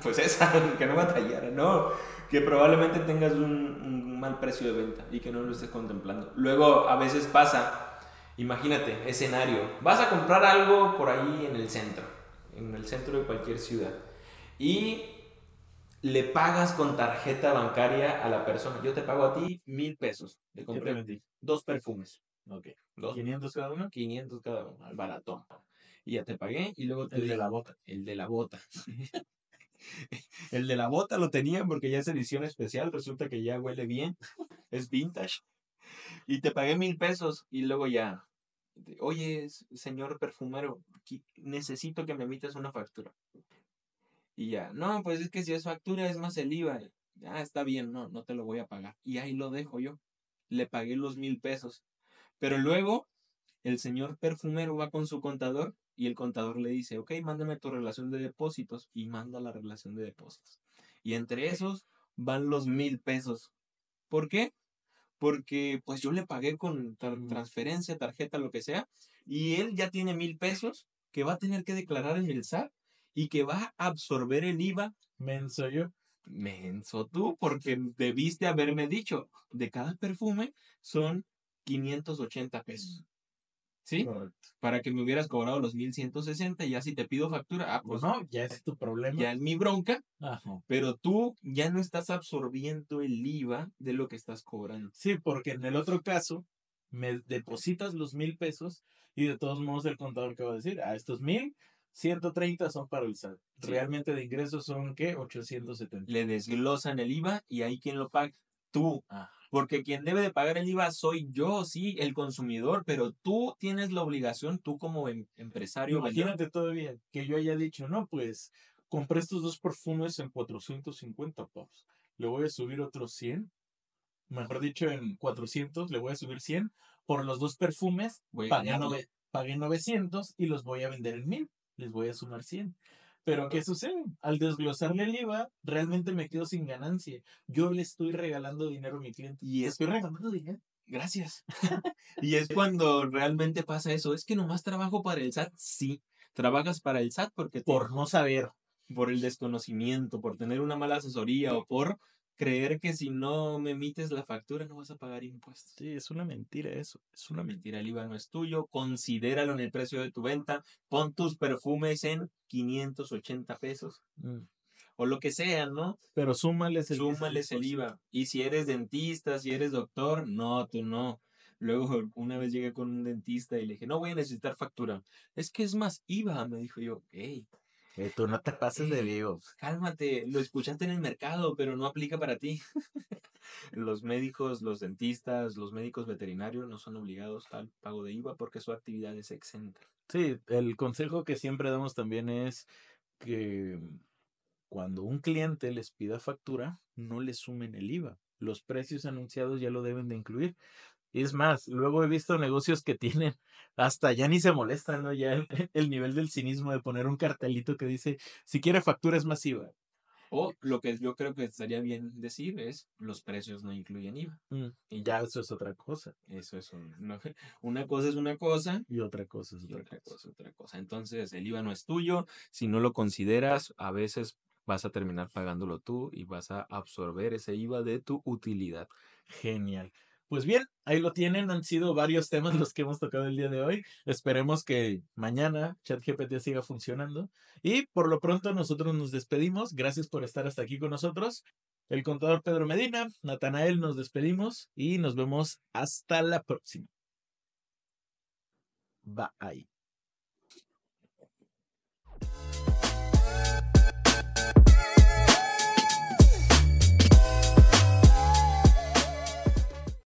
pues esa, que no batallara, no. Que probablemente tengas un, un mal precio de venta y que no lo estés contemplando. Luego, a veces pasa, imagínate, escenario, vas a comprar algo por ahí en el centro, en el centro de cualquier ciudad, y le pagas con tarjeta bancaria a la persona. Yo te pago a ti mil pesos. Te ¿Qué te compré dos perfumes. Ok. Dos, 500 cada uno. 500 cada uno, al baratón. Y ya te pagué y luego te El de la bota. El de la bota. el de la bota lo tenía porque ya es edición especial, resulta que ya huele bien, es vintage. Y te pagué mil pesos y luego ya, oye, señor perfumero, necesito que me emitas una factura. Y ya, no, pues es que si es factura es más el IVA. Ah, está bien, no, no te lo voy a pagar. Y ahí lo dejo yo. Le pagué los mil pesos. Pero luego el señor perfumero va con su contador y el contador le dice, ok, mándame tu relación de depósitos y manda la relación de depósitos. Y entre esos van los mil pesos. ¿Por qué? Porque pues yo le pagué con tar- transferencia, tarjeta, lo que sea, y él ya tiene mil pesos que va a tener que declarar en el SAT y que va a absorber el IVA. Menso yo. Menso tú, porque debiste haberme dicho, de cada perfume son 580 pesos. ¿Sí? Correcto. para que me hubieras cobrado los 1160 y ya si te pido factura, ah, pues Pues no, ya es tu problema. ya es mi bronca, Ajá. pero tú ya no estás absorbiendo el IVA de lo que estás cobrando. Sí, porque en el otro caso, me depositas los mil pesos y de todos modos el contador que va a decir, a estos mil, 130 son para el SAT. Sí. Realmente de ingresos son, ¿qué? 870. Le desglosan el IVA y ahí quien lo paga, tú. Ah. Porque quien debe de pagar el IVA soy yo, sí, el consumidor, pero tú tienes la obligación, tú como em- empresario, Imagínate todavía que yo haya dicho, no, pues compré estos dos perfumes en 450 pavos. Le voy a subir otros 100. Mejor dicho, en 400 le voy a subir 100 por los dos perfumes. pagué, nove- pagué 900 y los voy a vender en 1000. Les voy a sumar 100. Pero ¿qué sucede? Al desglosarle el IVA, realmente me quedo sin ganancia. Yo le estoy regalando dinero a mi cliente. Y es estoy regalando dinero. Gracias. y es cuando realmente pasa eso. Es que nomás trabajo para el SAT. Sí, trabajas para el SAT porque te- Por no saber. por el desconocimiento, por tener una mala asesoría o por creer que si no me emites la factura no vas a pagar impuestos. Sí, es una mentira eso. Es una mentira. El IVA no es tuyo, considéralo en el precio de tu venta, pon tus perfumes en 580 pesos Mm. o lo que sea, ¿no? Pero súmales el Súmales el 15%. IVA. Y si eres dentista, si eres doctor, no, tú no. Luego una vez llegué con un dentista y le dije, no voy a necesitar factura. Es que es más IVA, me dijo yo, hey, Eh, tú no te pases de Eh, vivo. cálmate, lo escuchaste en el mercado, pero no aplica para ti. los médicos, los dentistas, los médicos veterinarios no son obligados al pago de IVA porque su actividad es exenta. Sí, el consejo que siempre damos también es que cuando un cliente les pida factura, no le sumen el IVA. Los precios anunciados ya lo deben de incluir. Y es más, luego he visto negocios que tienen, hasta ya ni se molestan, ¿no? Ya el, el nivel del cinismo de poner un cartelito que dice, si quiere factura es más IVA. O lo que yo creo que estaría bien decir es, los precios no incluyen IVA. Mm, Y ya eso es otra cosa. Eso es un- no- una cosa es una cosa Y otra cosa es otra, otra cosa. cosa, otra cosa. Entonces, el IVA no es tuyo. Si no lo consideras, a veces vas a terminar pagándolo tú y vas a absorber ese IVA de tu utilidad. Genial. Pues bien, ahí lo tienen. Han sido varios temas los que hemos tocado el día de hoy. Esperemos que mañana ChatGPT siga funcionando. Y por lo pronto nosotros nos despedimos. Gracias por estar hasta aquí con nosotros. El contador Pedro Medina, Natanael, nos despedimos y nos vemos hasta la próxima. Bye.